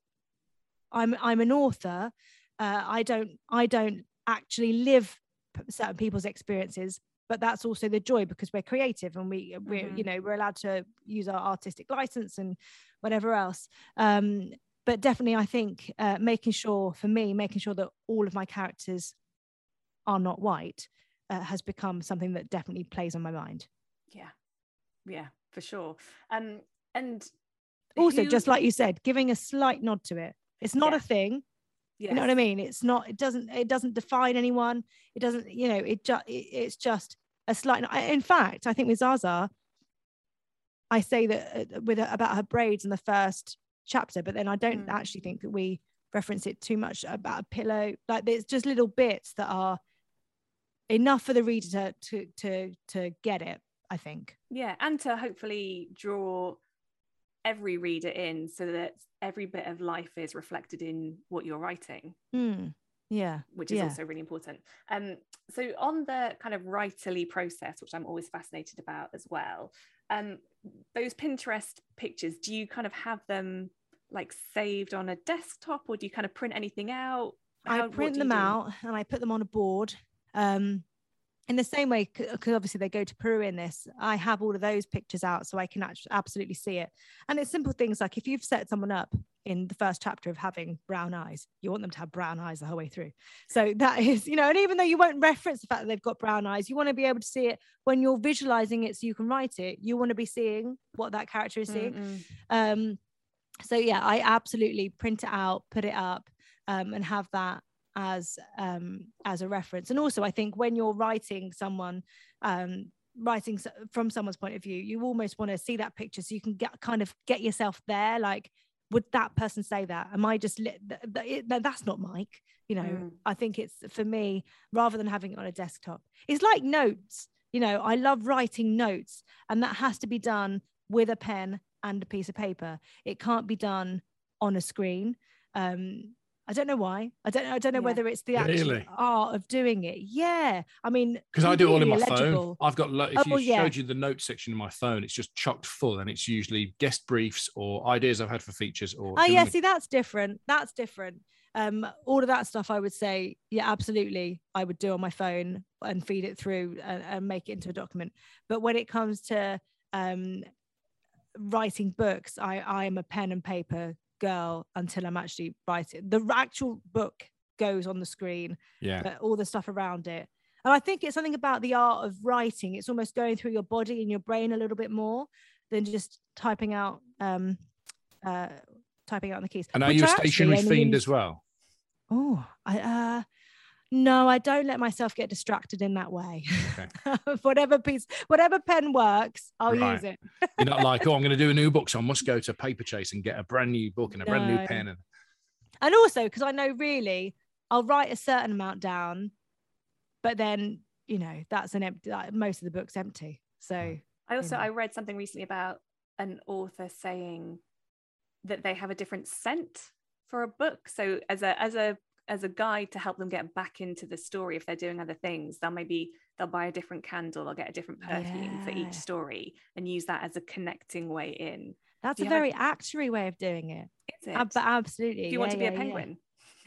A: I'm I'm an author. Uh, I don't I don't actually live certain people's experiences, but that's also the joy because we're creative and we we're you
B: Mhm.
A: know we're allowed to use our artistic license and whatever else. Um, but definitely, I think uh, making sure for me, making sure that all of my characters are not white uh, has become something that definitely plays on my mind.
B: Yeah, yeah, for sure. Um, and
A: Also,
B: who-
A: just like you said, giving a slight nod to it. It's not
B: Yeah.
A: a thing. You know what I mean? It's not. It doesn't. It doesn't define anyone. It doesn't. You know. It just. It's just a slight. In fact, I think with Zaza, I say that uh, with about her braids in the first chapter, but then I don't
B: Mm.
A: actually think that we reference it too much about a pillow. Like there's just little bits that are enough for the reader to to to, to get it. I think.
B: Yeah, and to hopefully draw every reader in so that every bit of life is reflected in what you're writing,
A: Hmm. Yeah.
B: which is
A: Yeah.
B: also really important. Um, so on the kind of writerly process, which I'm always fascinated about as well, um, those Pinterest pictures, do you kind of have them like saved on a desktop or do you kind of print anything out? How-
A: I print them out and I put them on a board. Um, in the same way, because obviously they go to Peru in this, I have all of those pictures out so I can actually absolutely see it. And it's simple things like if you've set someone up in the first chapter of having brown eyes, you want them to have brown eyes the whole way through. So that is, you know, and even though you won't reference the fact that they've got brown eyes, you want to be able to see it when you're visualizing it so you can write it. You want to be seeing what that character is seeing
B: Mm-mm.
A: um so yeah i absolutely print it out put it up um, and have that as um as a reference. And also i think when you're writing someone um writing from someone's point of view you almost want to see that picture so you can get kind of get yourself there like would that person say that? Am i just li- th- th- th- that's not mike you know?
B: Mm.
A: i think it's for me rather than having it on a desktop it's like notes you know? I love writing notes and that has to be done with a pen and a piece of paper. It can't be done on a screen. Um i don't know why i don't i don't know
B: Yeah.
A: whether it's the actual
C: Really?
A: art of doing it yeah i mean
C: Because I do it all in my
A: completely
C: phone. I've got, lo- if
A: Oh,
C: you
A: yeah.
C: showed you the notes section in my phone, it's just chocked full and it's usually guest briefs or ideas I've had for features or.
A: Oh
C: do you know
A: yeah,
C: what I mean?
A: see that's different. That's different. Um, all of that stuff I would say, yeah, absolutely, I would do on my phone and feed it through and, and make it into a document. But when it comes to um, writing books, I I am a pen and paper girl until I'm actually writing. The actual book goes on the screen,
C: Yeah.
A: but all the stuff around it. And I think it's something about the art of writing. It's almost going through your body and your brain a little bit more than just typing out um uh typing out on the keys.
C: And are you a
A: stationery
C: fiend as well?
A: Oh, I uh no, I don't let myself get distracted in that way. whatever piece, whatever pen works, I'll
C: Right.
A: use it.
C: You're not like, oh, I'm going to do a new book, so I must go to Paperchase and get a brand new book and a brand new pen. And
A: And also because I know really I'll write a certain amount down, but then you know that's an empty. Like, most of the book's empty. So hmm.
B: I also
A: know.
B: I read something recently about an author saying that they have a different scent for a book. So as a as a as a guide to help them get back into the story if they're doing other things, they'll maybe they'll buy a different candle, they'll get a different perfume for each story and use that as a connecting way in.
A: that's a
B: you have a-
A: very actuary way of doing it.
B: Is it?
A: Ab- but absolutely.
B: if you want
A: yeah,
B: to be
A: yeah,
B: a
A: yeah.
B: penguin,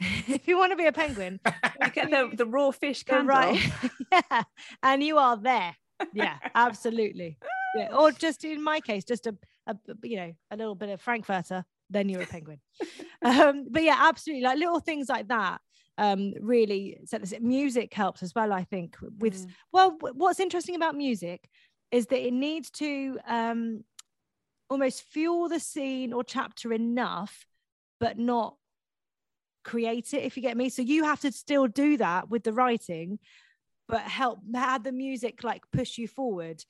A: if you want to be a penguin,
B: you get the, the raw fish candle.
A: right. yeah, and you are there. Yeah, absolutely. yeah, or just in my case, just a, a you know a little bit of Frankfurter, then you're a penguin. um, but yeah, absolutely, like little things like that um really set this music helps as well i think with
B: Mm.
A: well what's interesting about music is that it needs to um almost fuel the scene or chapter enough but not create it if you get me so you have to still do that with the writing but help have the music like push you forward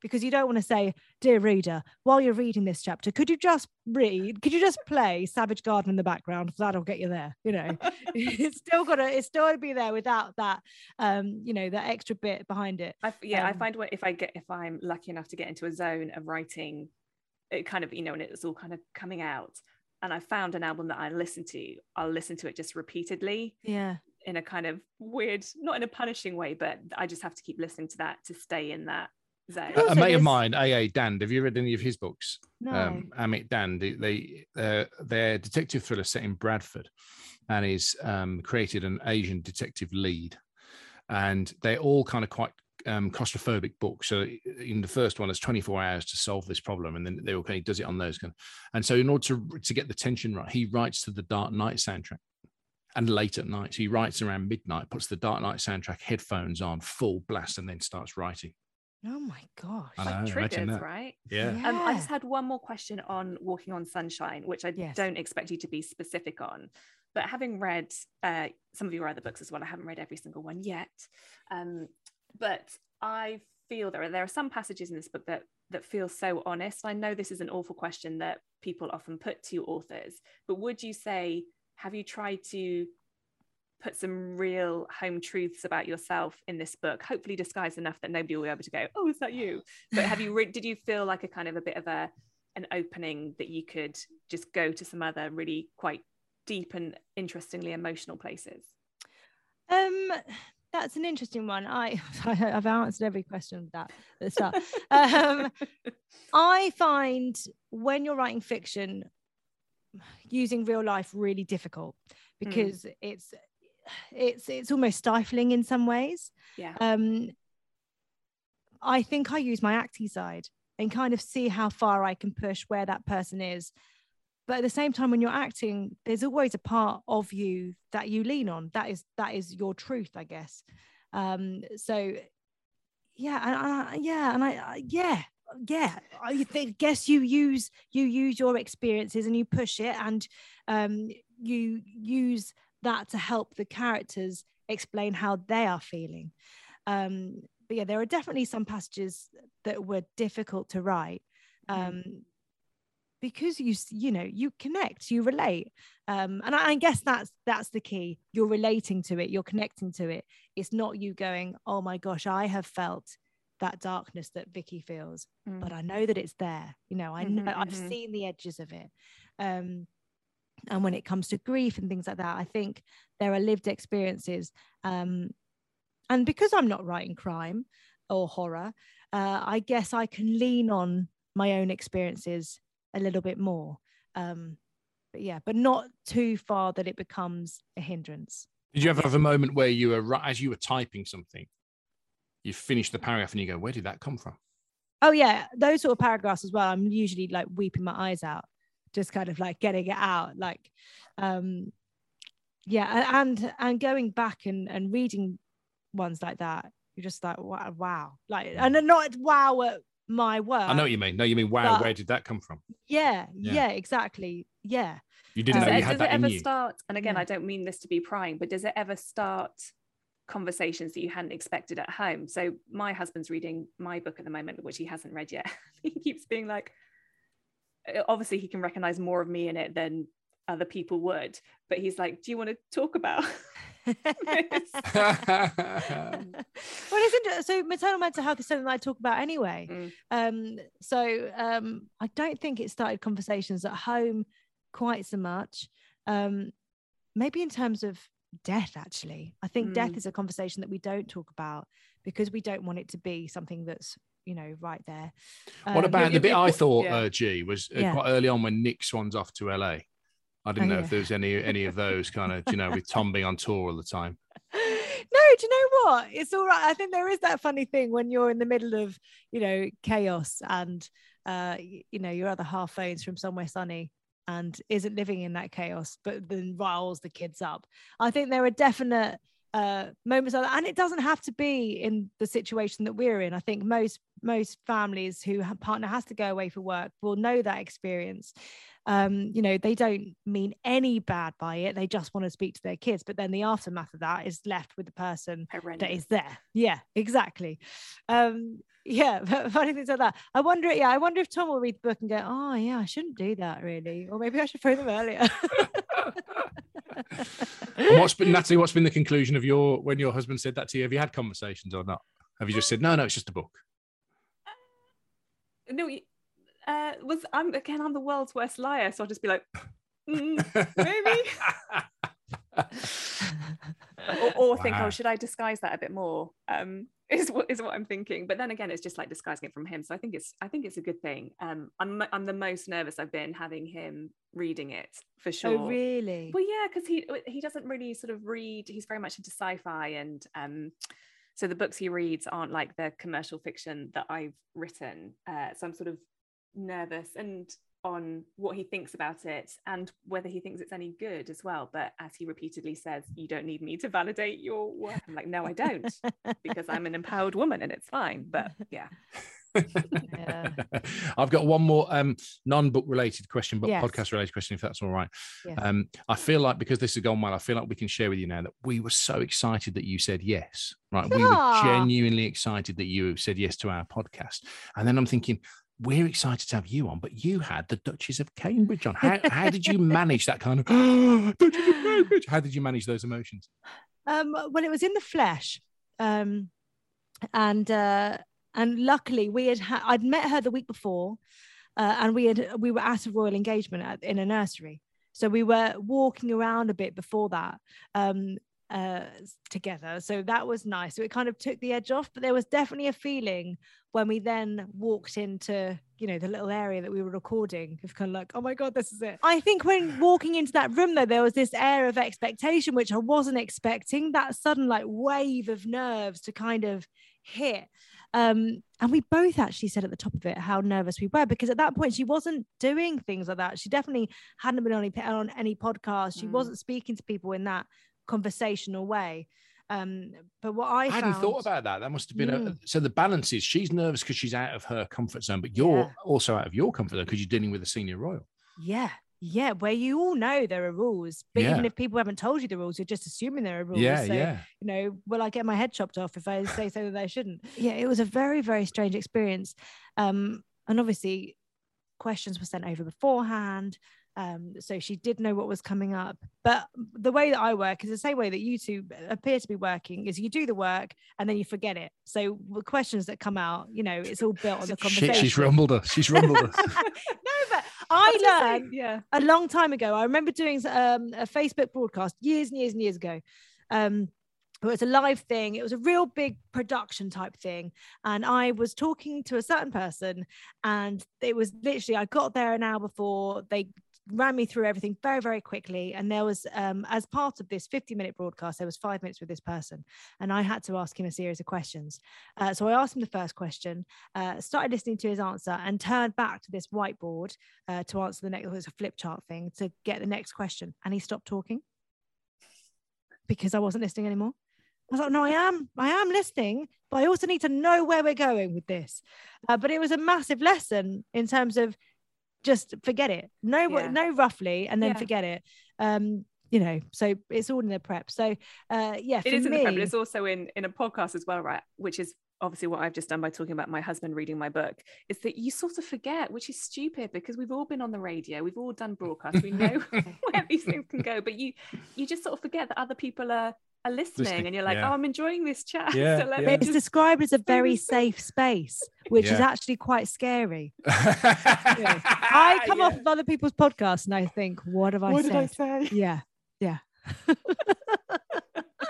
A: because you don't want to say dear reader while you're reading this chapter could you just read could you just play savage garden in the background? That'll get you there you know? It's still got to it's still to be there without that um you know that extra bit behind it.
B: I, yeah, I
A: Um,
B: find what if I get if I'm lucky enough to get into a zone of writing, it kind of you know, and it's all kind of coming out, and I found an album that I listen to. I'll listen to it just repeatedly
A: yeah.
B: in a kind of weird, not in a punishing way, but I just have to keep listening to that to stay in that zone.
C: A, a mate of mine, AA Dhand, have you read any of his books?
A: no
C: um, Amit Dhand. They, they uh, their detective thriller set in Bradford, and he's um, created an Asian detective lead, and they're all kind of quite um, claustrophobic books. So in the first one, it's 24 hours to solve this problem, and then they okay he does it on those kind. of, And so in order to to get the tension right, he writes to the Dark Knight soundtrack. And late at night, so he writes around midnight, puts the Dark Knight soundtrack headphones on, full blast, and then starts writing.
A: Oh my gosh
C: I
B: like
C: know, imagine
B: triggers, right?
C: Yeah.
B: Um, I just had one more question on Walking on Sunshine, which I
A: Yes.
B: don't expect you to be specific on. But having read uh, some of your other books as well, I haven't read every single one yet. Um, but I feel there are there are some passages in this book that that feel so honest. I know this is an awful question that people often put to authors, but would you say have you tried to put some real home truths about yourself in this book hopefully disguised enough that nobody will be able to go oh is that you but have you re- did you feel like a kind of a bit of a an opening that you could just go to some other really quite deep and interestingly emotional places
A: Um, that's an interesting one. I I've answered every question with that at the start. um, I find when you're writing fiction, using real life really difficult because it's it's it's almost stifling in some ways.
B: yeah
A: Um, I think I use my acting side and kind of see how far I can push where that person is. But at the same time, when you're acting, there's always a part of you that you lean on. That is that is your truth, I guess. Um, so yeah, and I, yeah, and I, I yeah, yeah. I think, guess you use you use your experiences and you push it, and um, you use that to help the characters explain how they are feeling. Um, but yeah, there are definitely some passages that were difficult to write
B: Mhm.
A: um, because you you know you connect, you relate, um, and I, I guess that's that's the key. You're relating to it, you're connecting to it. It's not you going, oh my gosh, I have felt that darkness that Vicky feels,
B: Mm.
A: but I know that it's there. You know, I know
B: Mhm,
A: I've
B: mhm.
A: seen the edges of it. Um, and when it comes to grief and things like that, I think there are lived experiences. Um, and because I'm not writing crime or horror, uh, I guess I can lean on my own experiences a little bit more. Um, but yeah, but not too far that it becomes a hindrance.
C: Did you ever have a moment where you were as you were typing something, you finished the paragraph and you go, "Where did that come from?"
A: Oh yeah, those sort of paragraphs as well. I'm usually like weeping my eyes out, just kind of like getting it out. Like, um, yeah, and and going back and and reading ones like that, you're just like wow, wow. like and then not wow at my work.
C: I know what you mean. No, you mean, "Wow,
A: but-
C: where did that come from?"
A: Yeah,
C: Yeah.
A: yeah, exactly. Yeah.
C: You didn't
A: Uh,
C: know
B: does
C: you
B: it,
C: had
B: does
C: that
B: it
C: in
B: ever
C: you.
B: start and again
A: Yeah.
B: i don't mean this to be prying but does it ever start conversations that you hadn't expected at home so my husband's reading my book at the moment which he hasn't read yet he keeps being like obviously he can recognize more of me in it than other people would but he's like do you want to talk about
A: well, it's interesting. So maternal mental health is something that I talk about anyway.
B: Mm.
A: Um, so um, I don't think it started conversations at home quite so much. Um, maybe in terms of death, actually, I think death
B: Mm.
A: is a conversation that we don't talk about because we don't want it to be something that's you know right there.
C: what
A: Um,
C: about the bit I thought,
B: yeah.
C: uh, G, was uh,
A: Yeah.
C: quite early on when Nick Swan's off to LA. I didn't
A: Oh,
C: know
A: yeah.
C: if there was any any of those kind of, you know, with Tom being on tour all the time.
A: no, do you know what? It's all right. I think there is that funny thing when you're in the middle of, you know, chaos and uh, you know, your other half phones from somewhere sunny and isn't living in that chaos, but then riles the kids up. I think there are definite uh, moments like that, and it doesn't have to be in the situation that we're in. I think most most families who partner has to go away for work will know that experience. Um, you know, they don't mean any bad by it; they just want to speak to their kids. But then the aftermath of that is left with the person
B: Horrendous.
A: that is there. Yeah, exactly. Um, yeah, funny things like that. I wonder, yeah, I wonder if Tom will read the book and go, "Oh, yeah, I shouldn't do that, really," or maybe I should phone them earlier.
C: And what's been Natalie? What's been the conclusion of your when your husband said that to you? Have you had conversations or not? Have you just said no, no, it's just a book?
B: no, uh, was I'm again I'm the world's worst liar, so I'll just be like, "Mm, maybe, or, or think,
C: Wow.
B: oh, should I disguise that a bit more? Um, is what is what I'm thinking. But then again, it's just like disguising it from him. So I think it's I think it's a good thing. Um, I'm I'm the most nervous I've been having him reading it for sure.
A: Oh, really?
B: Well, yeah, because he he doesn't really sort of read. He's very much into sci-fi, and um, so the books he reads aren't like the commercial fiction that I've written. Uh, so I'm sort of nervous and on what he thinks about it and whether he thinks it's any good as well. But as he repeatedly says, you don't need me to validate your work. I'm like, no, I don't, because I'm an empowered woman and it's fine. But yeah,
A: Yeah.
C: I've got one more um, non-book related question, but
A: Yes.
C: podcast related question, if that's all right.
A: Yeah.
C: Um, I feel like because this has gone well, I feel like we can share with you now that we were so excited that you said yes. Right, we were
A: Ah.
C: genuinely excited that you said yes to our podcast, and then I'm thinking. We're excited to have you on, but you had the Duchess of Cambridge on. How, how did you manage that kind of Duchess of Cambridge? How did you manage those emotions?
A: Um, well, it was in the flesh, um, and uh, and luckily we had ha- I'd met her the week before, uh, and we had we were at a royal engagement at, in a nursery, so we were walking around a bit before that. Um, uh together. So that was nice. So it kind of took the edge off but there was definitely a feeling when we then walked into you know the little area that we were recording of kind of like oh my god this is it. I think when walking into that room though there was this air of expectation which i wasn't expecting that sudden like wave of nerves to kind of hit. Um and we both actually said at the top of it how nervous we were because at that point she wasn't doing things like that. She definitely hadn't been on any, on any podcast. She
B: Mm.
A: wasn't speaking to people in that conversational way um but what i,
C: I hadn't thought about that. That must have been a,
A: Mm.
C: so. The balance is she's nervous because she's out of her comfort zone, but you're
A: Yeah.
C: also out of your comfort zone because you're dealing with a senior royal.
A: Yeah. Yeah. Where you all know there are rules. But even if people haven't told you the rules, you're just assuming there are rules.
C: Yeah,
A: so,
C: yeah.
A: you know, will I get my head chopped off if I say so that I shouldn't? Yeah, it was a very, very strange experience. Um, and obviously questions were sent over beforehand. Um, so she did know what was coming up. But the way that I work is the same way that you two appear to be working is you do the work and then you forget it. So the questions that come out, you know, it's all built on the conversation.
C: Shit, she's rumbled us. She's rumbled us.
A: no, but I
B: was gonna
A: learned
B: yeah.
A: a long time ago. I remember doing um, a Facebook broadcast years and years and years ago. Um, it was a live thing. It was a real big production type thing. And I was talking to a certain person, and it was literally, I got there an hour before. They ran me through everything very, very quickly. And there was, um, as part of this 50 minute broadcast, there was five minutes with this person. And I had to ask him a series of questions. Uh, so I asked him the first question, uh, started listening to his answer, and turned back to this whiteboard uh, to answer the next, it was a flip chart thing to get the next question. And he stopped talking because I wasn't listening anymore. I was like, no, I am, I am listening, but I also need to know where we're going with this. Uh, but it was a massive lesson in terms of just forget it, No, what,
B: Yeah.
A: know roughly, and then
B: Yeah.
A: forget it. Um, you know, so it's all in the prep. So, uh, yeah, for
B: It is in
A: me,
B: the prep, but it's also in in a podcast as well, right? Which is obviously what I've just done by talking about my husband reading my book. Is that you sort of forget, which is stupid because we've all been on the radio, we've all done broadcasts, we know where these things can go, but you you just sort of forget that other people are are listening,
C: Listening,
B: and you're like,
C: yeah.
B: oh, I'm enjoying this chat.
C: Yeah,
B: so let
C: yeah.
B: me
A: it's
B: just
A: described as a very safe space, which is actually quite scary. I come off of other people's podcasts and I think, what have I
B: what
A: said?
B: did I say?
A: Yeah, yeah.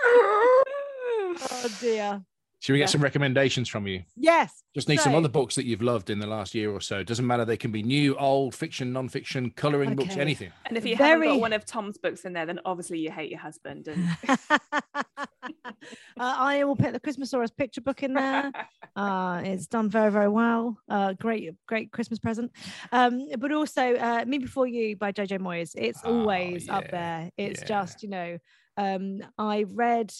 A: oh dear.
C: Should we get
B: Yeah.
C: some recommendations from you?
A: Yes.
C: Just need some other books that you've loved in the last year or so. Doesn't matter. They can be new, old, fiction, non-fiction, coloring books, anything.
B: And if you haven't got one of Tom's books in there, then obviously you hate your husband. And
A: Uh, I will put the Christmasaurus picture book in there. Uh, it's done very, very well. Uh, great, great Christmas present. Um, but also, uh, Me Before You by Jojo Moyes. It's
C: Oh,
A: always up there. It's
C: yeah.
A: just, you know, um, I read.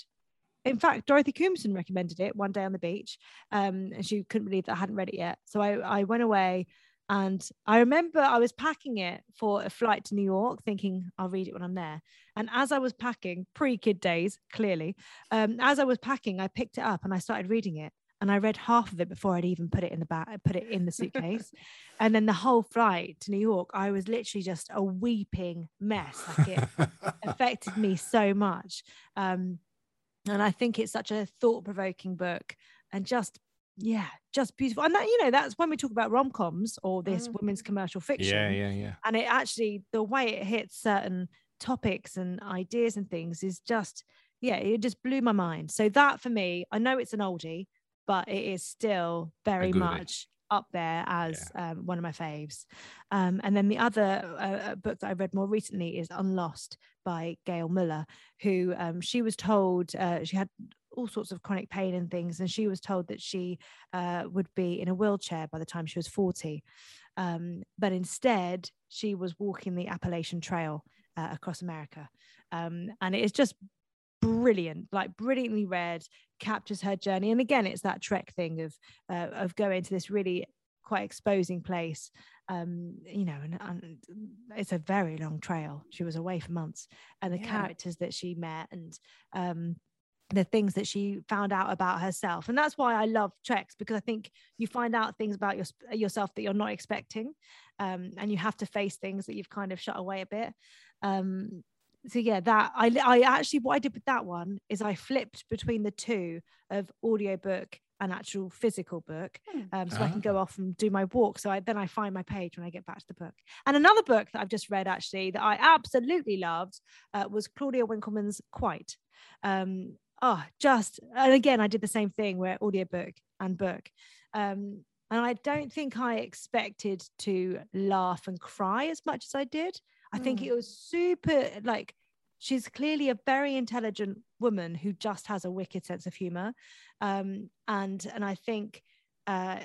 A: In fact, Dorothy Koomson recommended it one day on the beach, um, and she couldn't believe that I hadn't read it yet. So I, I went away, and I remember I was packing it for a flight to New York, thinking I'll read it when I'm there. And as I was packing, pre-kid days, clearly, um, as I was packing, I picked it up and I started reading it. And I read half of it before I'd even put it in the bag, put it in the suitcase. and then the whole flight to New York, I was literally just a weeping mess. Like it affected me so much. Um, and I think it's such a thought-provoking book and just yeah, just beautiful. And that, you know, that's when we talk about rom-coms or this
B: Mm.
A: women's commercial fiction
C: yeah, yeah, yeah.
A: and it actually the way it hits certain topics and ideas and things is just yeah it just blew my mind so that for me i know it's an oldie but it is still very much up there as um, one of my faves um, and then the other uh, book that i read more recently is unlost by gail muller who um, she was told uh, she had all sorts of chronic pain and things and she was told that she uh, would be in a wheelchair by the time she was 40 um, but instead she was walking the Appalachian Trail uh, across America, um, and it is just brilliant, like brilliantly read, captures her journey. And again, it's that Trek thing of uh, of going to this really quite exposing place. Um, you know, and, and it's a very long trail. She was away for months, and the
B: Yeah.
A: characters that she met, and um, the things that she found out about herself, and that's why I love treks because I think you find out things about your, yourself that you're not expecting, um, and you have to face things that you've kind of shut away a bit. Um, so yeah, that I I actually what I did with that one is I flipped between the two of audiobook and actual physical book,
B: Hmm.
A: um, so I can go
C: Ah.
A: off and do my walk. So I, then I find my page when I get back to the book. And another book that I've just read actually that I absolutely loved uh, was Claudia Winkleman's Quite. Um, oh, just and again I did the same thing where audiobook and book. Um, and I don't think I expected to laugh and cry as much as I did. I think
B: Mm.
A: it was super like she's clearly a very intelligent woman who just has a wicked sense of humor um and and i think uh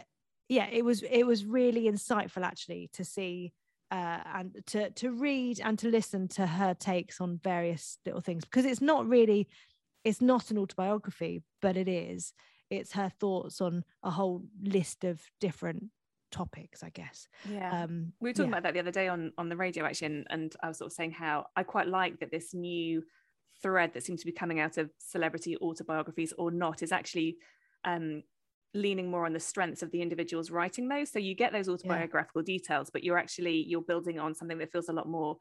A: yeah it was it was really insightful actually to see uh and to to read and to listen to her takes on various little things because it's not really it's not an autobiography but it is it's her thoughts on a whole list of different topics i guess
B: Yeah.
A: um
B: we were talking
A: yeah.
B: about that the other day on on the radio actually and, and i was sort of saying how i quite like that this new thread that seems to be coming out of celebrity autobiographies or not is actually um leaning more on the strengths of the individuals writing those so you get those autobiographical details but you're actually you're building on something that feels a lot more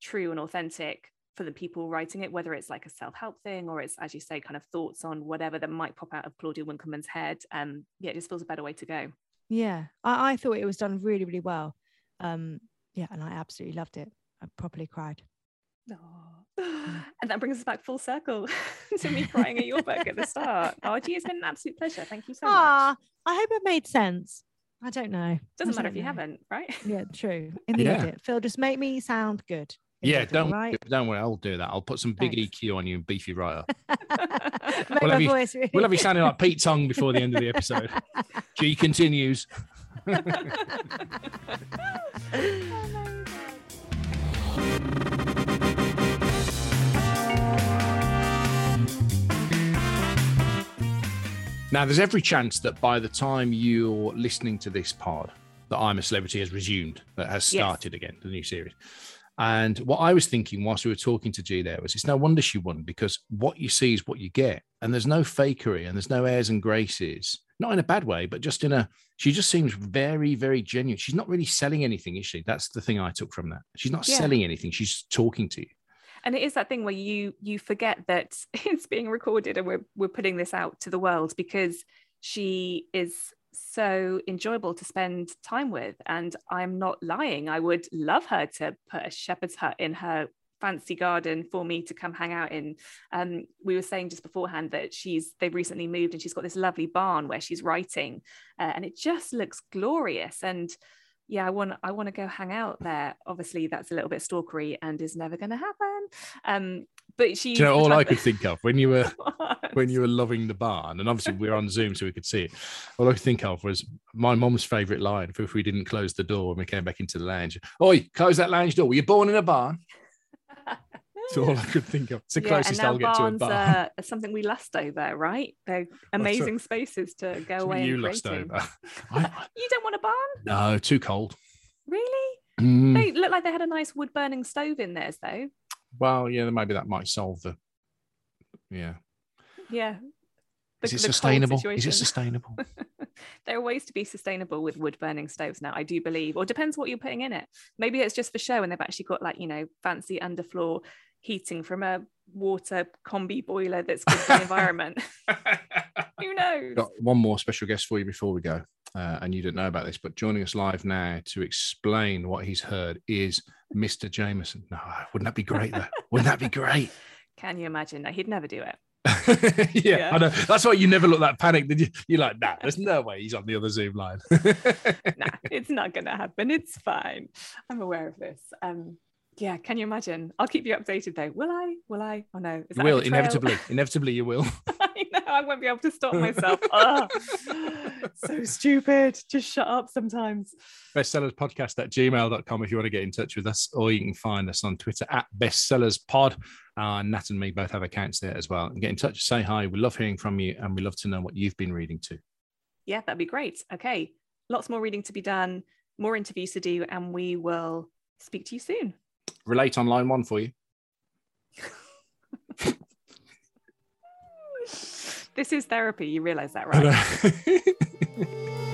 B: true and authentic for the people writing it whether it's like a self-help thing or it's as you say kind of thoughts on whatever that might pop out of claudia winkleman's head um yeah it just feels a better way to go
A: Yeah, I, I thought it was done really, really well. Um, yeah, and I absolutely loved it. I properly cried.
B: And that brings us back full circle to me crying at your book at the start. Oh, gee, it's been an absolute pleasure. Thank you so much.
A: Ah, I hope it made sense. I don't know.
B: Doesn't
A: I
B: matter
A: don't
B: if you
A: know.
B: haven't, right?
A: Yeah, true. In the
C: Yeah.
A: edit, Phil, just make me sound good.
C: Yeah, don't
A: right.
C: don't worry. I'll do that. I'll put some big
A: Thanks.
C: EQ on you and beefy you right up. We'll have you-
A: voice really-
C: We'll have you sounding like Pete Tong before the end of the episode. G continues. Now, there's every chance that by the time you're listening to this pod, that I'm a Celebrity has resumed, that has
B: Yes.
C: started again, the new series. And what I was thinking whilst we were talking to G there was it's no wonder she won because what you see is what you get. And there's no fakery and there's no airs and graces, not in a bad way, but just in a, she just seems very, very genuine. She's not really selling anything, is she? That's the thing I took from that. She's not
B: Yeah.
C: selling anything. She's talking to you.
B: and it is that thing where you you forget that it's being recorded and we're we're putting this out to the world because she is so enjoyable to spend time with and i'm not lying i would love her to put a shepherd's hut in her fancy garden for me to come hang out in um we were saying just beforehand that she's they've recently moved and she's got this lovely barn where she's writing uh, and it just looks glorious and yeah, I want I want to go hang out there. Obviously, that's a little bit stalkery and is never going to happen. Um, but she.
C: You know all I could think of when you were when you were loving the barn, and obviously we were on Zoom so we could see it. All I could think of was my mom's favourite line if we didn't close the door when we came back into the lounge. Oi, close that lounge door. Were you born in a barn? That's all I could think of. It's the
B: Yeah,
C: closest I'll get to a
B: barns
C: barn.
B: Something we lust over, right? They're amazing spaces to go away
C: you
B: and
C: lust over. I,
B: You don't want a barn,
C: no, too cold.
B: really?
C: Mm,
B: They look like they had a nice wood burning stove in theirs, though.
C: Well, yeah, maybe that might solve the. Yeah.
B: Yeah. The-
C: Is it sustainable? Is it sustainable?
B: there are ways to be sustainable with wood burning stoves now, I do believe, or depends what you're putting in it. Maybe it's just for show and they've actually got like, you know, fancy underfloor heating from a water combi boiler that's good for the environment. Who knows?
C: got one more special guest for you before we go. Uh, and you didn't know about this, but joining us live now to explain what he's heard is Mr. Jameson. No, wouldn't that be great though? Wouldn't that be great?
B: Can you imagine? No, he'd never do it.
C: yeah,
B: Yeah.
C: I know. That's why you never look that panicked, did you? You're like, nah, there's no way he's on the other Zoom line.
B: nah, it's not going to happen. It's fine. I'm aware of this. Um, yeah, can you imagine? I'll keep you updated though. Will I? Will I? Oh no, is
C: you will, inevitably. Inevitably, you will.
B: I know I won't be able to stop myself. oh, so stupid. Just shut up sometimes.
C: bestsellerspodcast at gmail.com if you want to get in touch with us, or you can find us on Twitter at bestsellerspod. Uh, Nat and me both have accounts there as well. And get in touch, say hi. We love hearing from you, and we love to know what you've been reading too.
B: Yeah, that'd be great. Okay, lots more reading to be done, more interviews to do, and we will speak to you soon.
C: Relate on line one for you.
B: This is therapy. You realize that, right?
C: Right.